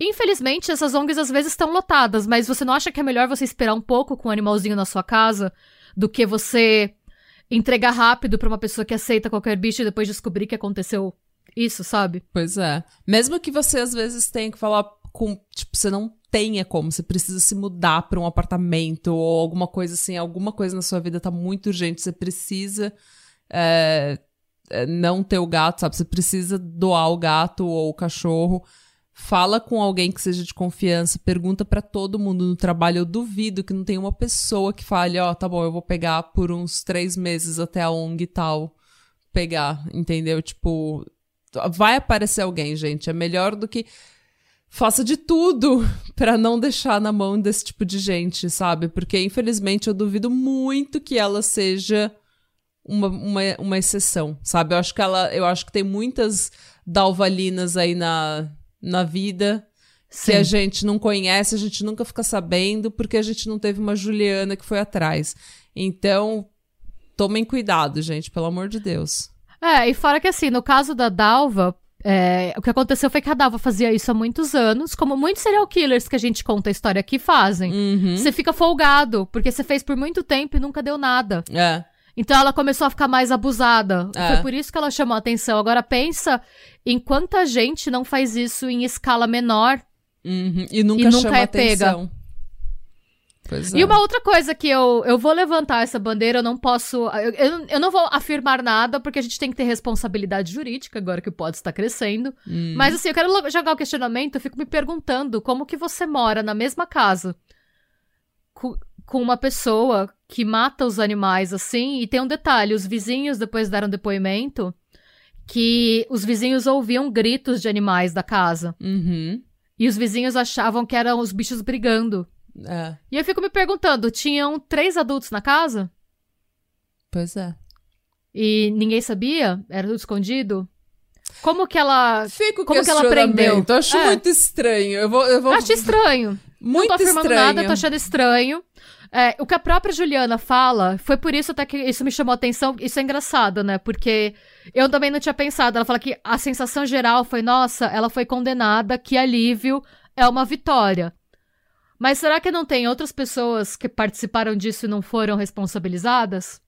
Infelizmente, essas ONGs às vezes estão lotadas, mas você não acha que é melhor você esperar um pouco com o um animalzinho na sua casa do que você entregar rápido pra uma pessoa que aceita qualquer bicho e depois descobrir que aconteceu isso, sabe? Pois é. Mesmo que você às vezes tenha que falar com. Tipo, você não tenha como, você precisa se mudar para um apartamento ou alguma coisa assim, alguma coisa na sua vida tá muito urgente, você precisa. É, não ter o gato, sabe? Você precisa doar o gato ou o cachorro fala com alguém que seja de confiança, pergunta para todo mundo no trabalho. Eu duvido que não tenha uma pessoa que fale, ó, oh, tá bom, eu vou pegar por uns três meses até a ONG e tal pegar, entendeu? Tipo, vai aparecer alguém, gente. É melhor do que faça de tudo para não deixar na mão desse tipo de gente, sabe? Porque infelizmente eu duvido muito que ela seja uma, uma, uma exceção, sabe? Eu acho que ela, eu acho que tem muitas dalvalinas aí na na vida Sim. que a gente não conhece, a gente nunca fica sabendo, porque a gente não teve uma Juliana que foi atrás. Então, tomem cuidado, gente, pelo amor de Deus. É, e fora que assim, no caso da Dalva, é, o que aconteceu foi que a Dalva fazia isso há muitos anos, como muitos serial killers que a gente conta a história aqui fazem. Uhum. Você fica folgado, porque você fez por muito tempo e nunca deu nada. É. Então ela começou a ficar mais abusada. É. Foi por isso que ela chamou a atenção. Agora pensa em quanta gente não faz isso em escala menor. Uhum. E nunca, e nunca chama é atenção. pega. Pois é. E uma outra coisa que eu, eu vou levantar essa bandeira, eu não posso. Eu, eu, eu, não vou afirmar nada, porque a gente tem que ter responsabilidade jurídica, agora que o pod está crescendo. Hum. Mas assim, eu quero jogar o questionamento, eu fico me perguntando como que você mora na mesma casa com, uma pessoa que mata os animais assim. E tem um detalhe: os vizinhos depois deram depoimento que os vizinhos ouviam gritos de animais da casa. Uhum. E os vizinhos achavam que eram os bichos brigando. É. E eu fico me perguntando: tinham três adultos na casa? Pois é. E ninguém sabia? Era tudo escondido? Como que ela. Fico como que ela aprendeu? Eu acho é. muito estranho. Eu vou, eu vou... Acho estranho. Muito não tô afirmando estranho. nada, tô achando estranho. É, o que a própria Juliana fala, foi por isso até que isso me chamou a atenção. Isso é engraçado, né? Porque eu também não tinha pensado. Ela fala que a sensação geral foi: nossa, ela foi condenada, que alívio, é uma vitória. Mas será que não tem outras pessoas que participaram disso e não foram responsabilizadas?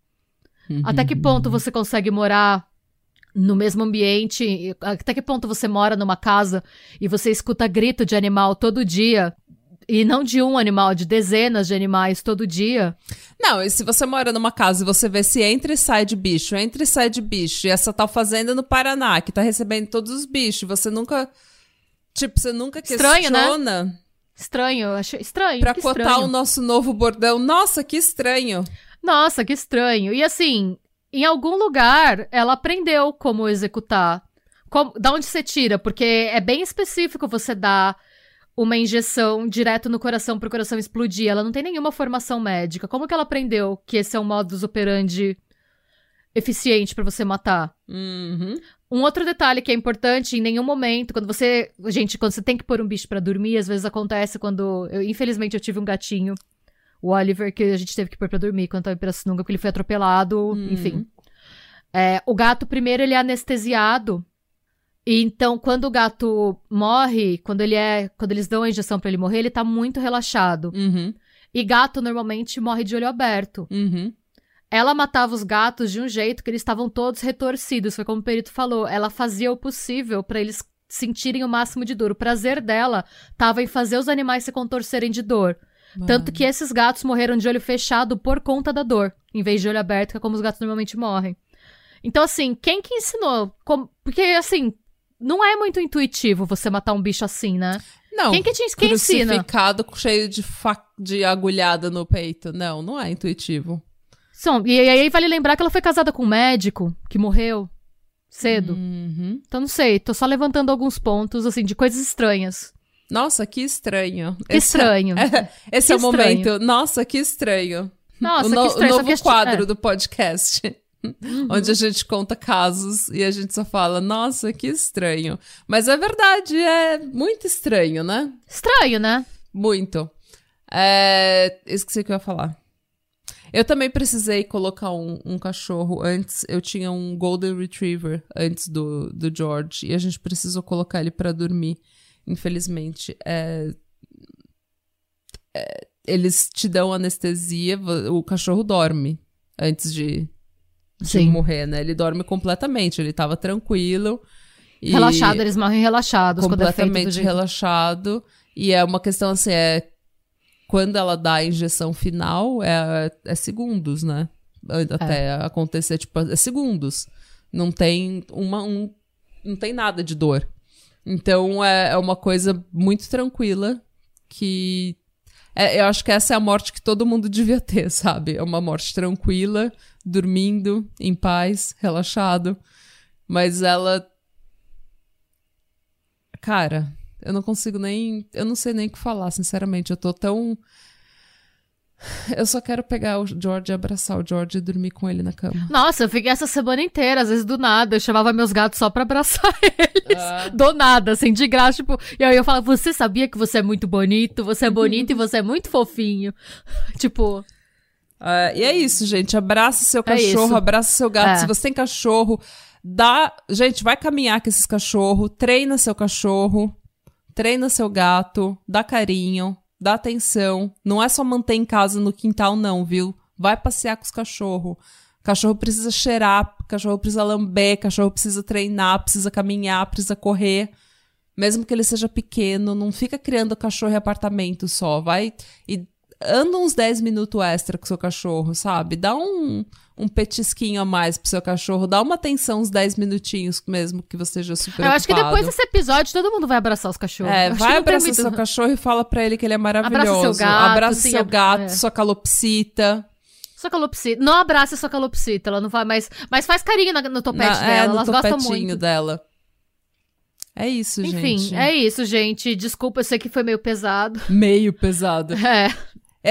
Uhum. Até que ponto você consegue morar no mesmo ambiente? Até que ponto você mora numa casa e você escuta grito de animal todo dia? E não de um animal, de dezenas de animais todo dia. Não, e se você mora numa casa e você vê se entra e sai de bicho, entra e sai de bicho, e essa tal fazenda no Paraná, que tá recebendo todos os bichos, você nunca. Tipo, você nunca estranho, né? questiona. Né? Estranho, achei estranho. Pra cotar estranho. o nosso novo bordão. Nossa, que estranho. Nossa, que estranho. E assim, em algum lugar ela aprendeu como executar. Como, da onde você tira? Porque é bem específico você dar uma injeção direto no coração para o coração explodir. Ela não tem nenhuma formação médica. Como que ela aprendeu que esse é um modus operandi eficiente para você matar? Uhum. Um outro detalhe que é importante, em nenhum momento, quando você. Gente, quando você tem que pôr um bicho para dormir, às vezes acontece quando. Eu, infelizmente, eu tive um gatinho, o Oliver, que a gente teve que pôr pra dormir quando tava em Pirassununga, porque ele foi atropelado, Uhum. enfim. É, o gato, primeiro, ele é anestesiado. E então, quando o gato morre, quando ele é. Quando eles dão a injeção para ele morrer, ele tá muito relaxado. Uhum. E gato normalmente morre de olho aberto. Uhum. Ela matava os gatos de um jeito que eles estavam todos retorcidos. Foi como o perito falou. Ela fazia o possível para eles sentirem o máximo de dor. O prazer dela estava em fazer os animais se contorcerem de dor. Mano. Tanto que esses gatos morreram de olho fechado por conta da dor, em vez de olho aberto, que é como os gatos normalmente morrem. Então, assim, quem que ensinou? Como... Porque, assim, não é muito intuitivo você matar um bicho assim, né? Não. Quem que te quem ensina? Crucificado cheio de, fa... de agulhada no peito. Não, não é intuitivo. Sim, e aí vale lembrar que ela foi casada com um médico que morreu cedo. Uhum. Então, não sei, tô só levantando alguns pontos, assim, de coisas estranhas. Nossa, que estranho. Que esse estranho. É, esse Que é o estranho. momento. Nossa, que estranho. Nossa, o, no- que estranho. o novo quadro é. do podcast. Onde a gente conta casos e a gente só fala, nossa, que estranho. Mas é verdade, é muito estranho, né? Estranho, né? Muito. É... Esqueci o que eu ia falar. Eu também precisei colocar um, um cachorro antes. Eu tinha um Golden Retriever antes do, do George. E a gente precisou colocar ele pra dormir. infelizmente. É, é, eles te dão anestesia, o cachorro dorme antes de, Sim. morrer, né? Ele dorme completamente, ele tava tranquilo. e- Relaxado, eles morrem relaxados é completamente jeito. relaxado. E é uma questão assim, é quando ela dá a injeção final, é, é segundos, né? Até acontecer, tipo, é segundos. Não tem uma, um, não tem nada de dor. Então é, é uma coisa muito tranquila que é, eu acho que essa é a morte que todo mundo devia ter, sabe? É uma morte tranquila, dormindo, em paz, relaxado. Mas ela Cara, eu não consigo nem. Eu não sei nem o que falar, sinceramente. Eu tô tão. Eu só quero pegar o George e abraçar o George e dormir com ele na cama. Nossa, eu fiquei essa semana inteira, às vezes do nada. Eu chamava meus gatos só pra abraçar eles. Ah. Do nada, assim, de graça. Tipo, e aí eu falava, você sabia que você é muito bonito? Você é bonito e você é muito fofinho. tipo, Ah, e é isso, gente. Abraça seu É cachorro, isso. abraça seu gato. É. Se você tem cachorro, dá. Gente, vai caminhar com esses cachorros, treina seu cachorro, treina seu gato, dá carinho, dá atenção. Não é só manter em casa no quintal, não, viu? Vai passear com os cachorros. Cachorro precisa cheirar, cachorro precisa lamber, cachorro precisa treinar, precisa caminhar, precisa correr. Mesmo que ele seja pequeno, não fica criando cachorro em apartamento só. Vai e anda uns 10 minutos extra com seu cachorro, sabe? Dá um, um petisquinho a mais pro seu cachorro, dá uma atenção uns 10 minutinhos mesmo que você esteja super eu acho que depois desse episódio todo mundo vai abraçar os cachorros. É, vai abraçar muito- seu cachorro e fala pra ele que ele é maravilhoso. seu gato, Abraça sim, seu é- gato, é. sua calopsita. Sua calopsita. Não abraça sua calopsita, ela não vai mais. Mas faz carinho na- no topete Na- dela, é, no elas gostam muito. dela. É isso, Enfim, gente. é isso, gente. Desculpa, eu sei que foi meio pesado. Meio pesado. É.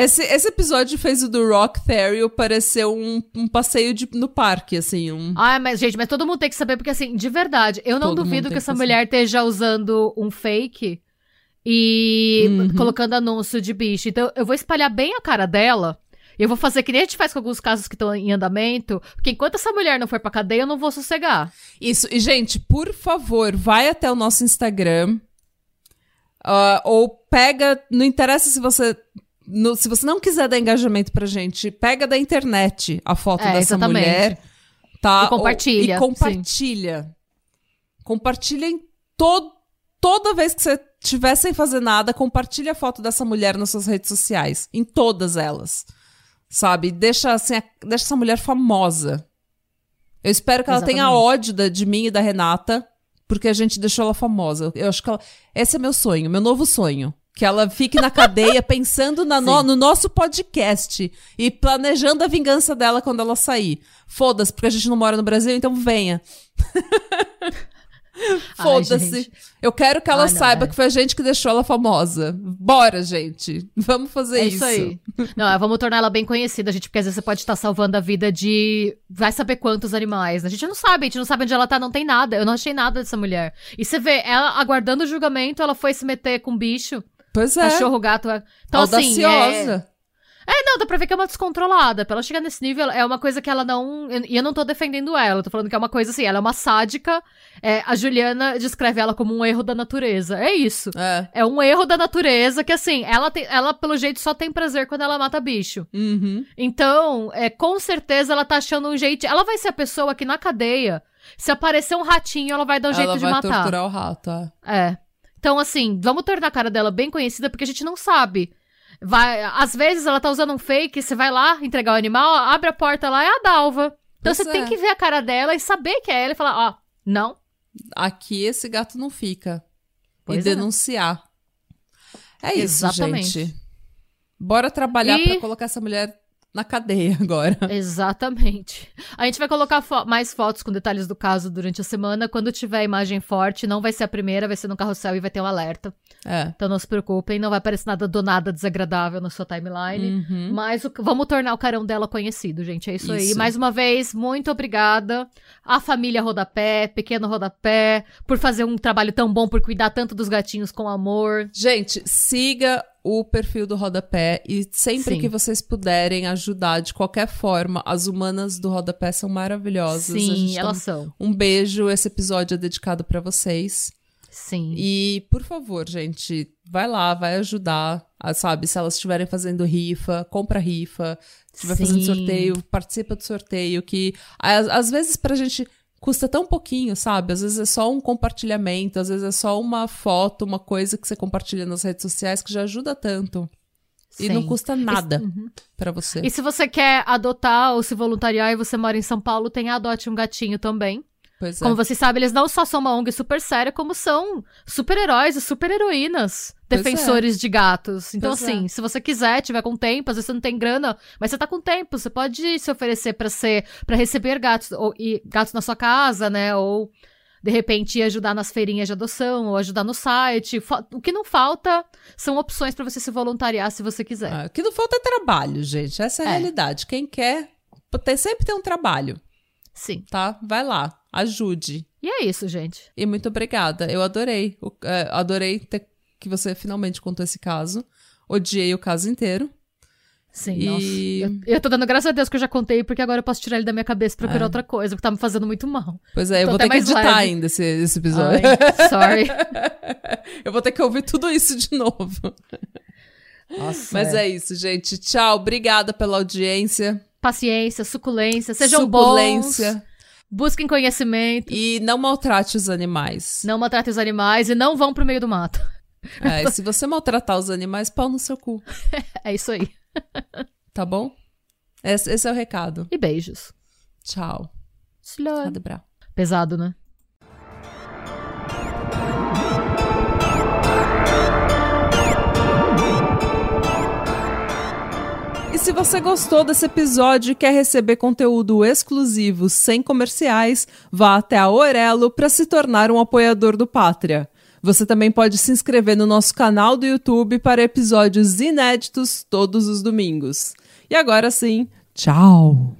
Esse, esse episódio fez o do Rock Theory parecer um, um passeio de- no parque, assim. Um... Ai, mas, gente, mas todo mundo tem que saber, porque assim, de verdade, eu não Todo duvido que essa que mulher esteja usando um fake e Uhum. colocando anúncio de bicho. Então, eu vou espalhar bem a cara dela. Eu vou fazer que nem a gente faz com alguns casos que estão em andamento, porque enquanto essa mulher não for pra cadeia, eu não vou sossegar. Isso. E, gente, por favor, vai até o nosso Instagram. ah, ou pega. Não interessa se você. No- se você não quiser dar engajamento pra gente, pega da internet a foto É, dessa exatamente. mulher. Tá? E compartilha, Ou- e compartilha. Compartilha em todo. Toda vez que você estiver sem fazer nada, compartilha a foto dessa mulher nas suas redes sociais. Em todas elas. Sabe? Deixa, assim, a- deixa essa mulher famosa. Eu espero que ela tenha Exatamente. ódio da- de mim e da Renata, porque a gente deixou ela famosa. Eu acho que ela. Esse é meu sonho, meu novo sonho. Que ela fique na cadeia pensando na no, no nosso podcast e planejando a vingança dela quando ela sair. Foda-se, porque a gente não mora no Brasil, então venha. Foda-se. Eu quero que ela Ai, não, saiba é. que foi a gente que deixou ela famosa. Bora, gente. Vamos fazer É isso. isso aí. Não, é, vamos tornar ela bem conhecida, gente, porque às vezes você pode estar salvando a vida de. Vai saber quantos animais. né? A gente não sabe, a gente não sabe onde ela tá, não tem nada. Eu não achei nada dessa mulher. E você vê, ela aguardando o julgamento, ela foi se meter com bicho, Pois é. cachorro, gato. é- Então, assim. É... Audaciosa. é, não, dá pra ver que é uma descontrolada. Pra ela chegar nesse nível, é uma coisa que ela não. E eu não tô defendendo ela, eu tô falando que é uma coisa assim, ela é uma sádica. É, a Juliana descreve ela como um erro da natureza. É isso. É. É um erro da natureza que, assim, ela, tem, ela pelo jeito só tem prazer quando ela mata bicho. Uhum. Então, é, com certeza ela tá achando um jeito. Ela vai ser a pessoa que na cadeia, se aparecer um ratinho, ela vai dar um jeito ela de vai matar. torturar o rato, é. É. Então, assim, vamos tornar a cara dela bem conhecida, porque a gente não sabe. Vai, às vezes ela tá usando um fake, você vai lá entregar o animal, abre a porta lá, é a Dalva. Então você é. tem que ver a cara dela e saber que é ela e falar, ó, não. Aqui esse gato não fica. Pois e é. denunciar. É, isso, Exatamente. gente. Bora trabalhar E- pra colocar essa mulher na cadeia agora. Exatamente. A gente vai colocar fo- mais fotos com detalhes do caso durante a semana. Quando tiver imagem forte, não vai ser a primeira, vai ser no carrossel e vai ter um alerta. É. Então não se preocupem, não vai aparecer nada do nada desagradável na sua timeline. Uhum. Mas o- vamos tornar o carão dela conhecido, gente. É isso, aí. Isso. Mais uma vez, muito obrigada à família Rodapé, Pequeno Rodapé, por fazer um trabalho tão bom, por cuidar tanto dos gatinhos com amor. Gente, siga o perfil do Rodapé e sempre Sim. que vocês puderem ajudar de qualquer forma, as humanas do Rodapé são maravilhosas. Sim, tá elas são. Um beijo, esse episódio é dedicado pra vocês. Sim. E, por favor, gente, vai lá, vai ajudar. sabe, se elas estiverem fazendo rifa, compra rifa. Se estiver fazendo sorteio, participa do sorteio. Que às, às vezes pra gente custa tão pouquinho, sabe? Às vezes é só um compartilhamento, às vezes é só uma foto, uma coisa que você compartilha nas redes sociais que já ajuda tanto. E Sim. não custa nada Uhum. pra você. E se você quer adotar ou se voluntariar e você mora em São Paulo, tem Adote um Gatinho também. Pois é. Como vocês sabem, eles não só são uma ONG super séria, como são super-heróis e super-heroínas é. defensores de gatos. Então, Pois assim, é. se você quiser, tiver com tempo, às vezes você não tem grana, mas você tá com tempo, você pode se oferecer pra ser, para receber gatos, ou, e gatos na sua casa, né? Ou de repente ir ajudar nas feirinhas de adoção, ou ajudar no site. O que não falta são opções pra você se voluntariar se você quiser. Ah, o que não falta é trabalho, gente. Essa é a É. realidade. Quem quer, tem- sempre tem um trabalho, Sim. tá? Vai lá, ajude. E é isso, gente. E muito obrigada. Eu adorei. O- é, adorei ter- que você finalmente contou esse caso. Odiei o caso inteiro. Sim, E- nossa. Eu, eu tô dando graças a Deus que eu já contei, porque agora eu posso tirar ele da minha cabeça e procurar É. outra coisa, porque tá me fazendo muito mal. Pois é, eu vou ter que editar leve. ainda esse, esse episódio. Ai, sorry. eu vou ter que ouvir tudo isso de novo. Nossa. Mas é isso, gente. Tchau. Obrigada pela audiência. Paciência, suculência, sejam Suculência. bons, busquem conhecimento, E não maltrate os animais. não maltratem os animais e não vão pro meio do mato. É, e se você maltratar os animais, pau no seu cu. É isso aí. Tá bom? Esse, esse é o recado. E beijos. Tchau. Bra. Pesado, né? E se você gostou desse episódio e quer receber conteúdo exclusivo sem comerciais, vá até a Orelo para se tornar um apoiador do Pátria. Você também pode se inscrever no nosso canal do YouTube para episódios inéditos todos os domingos. E agora sim, tchau!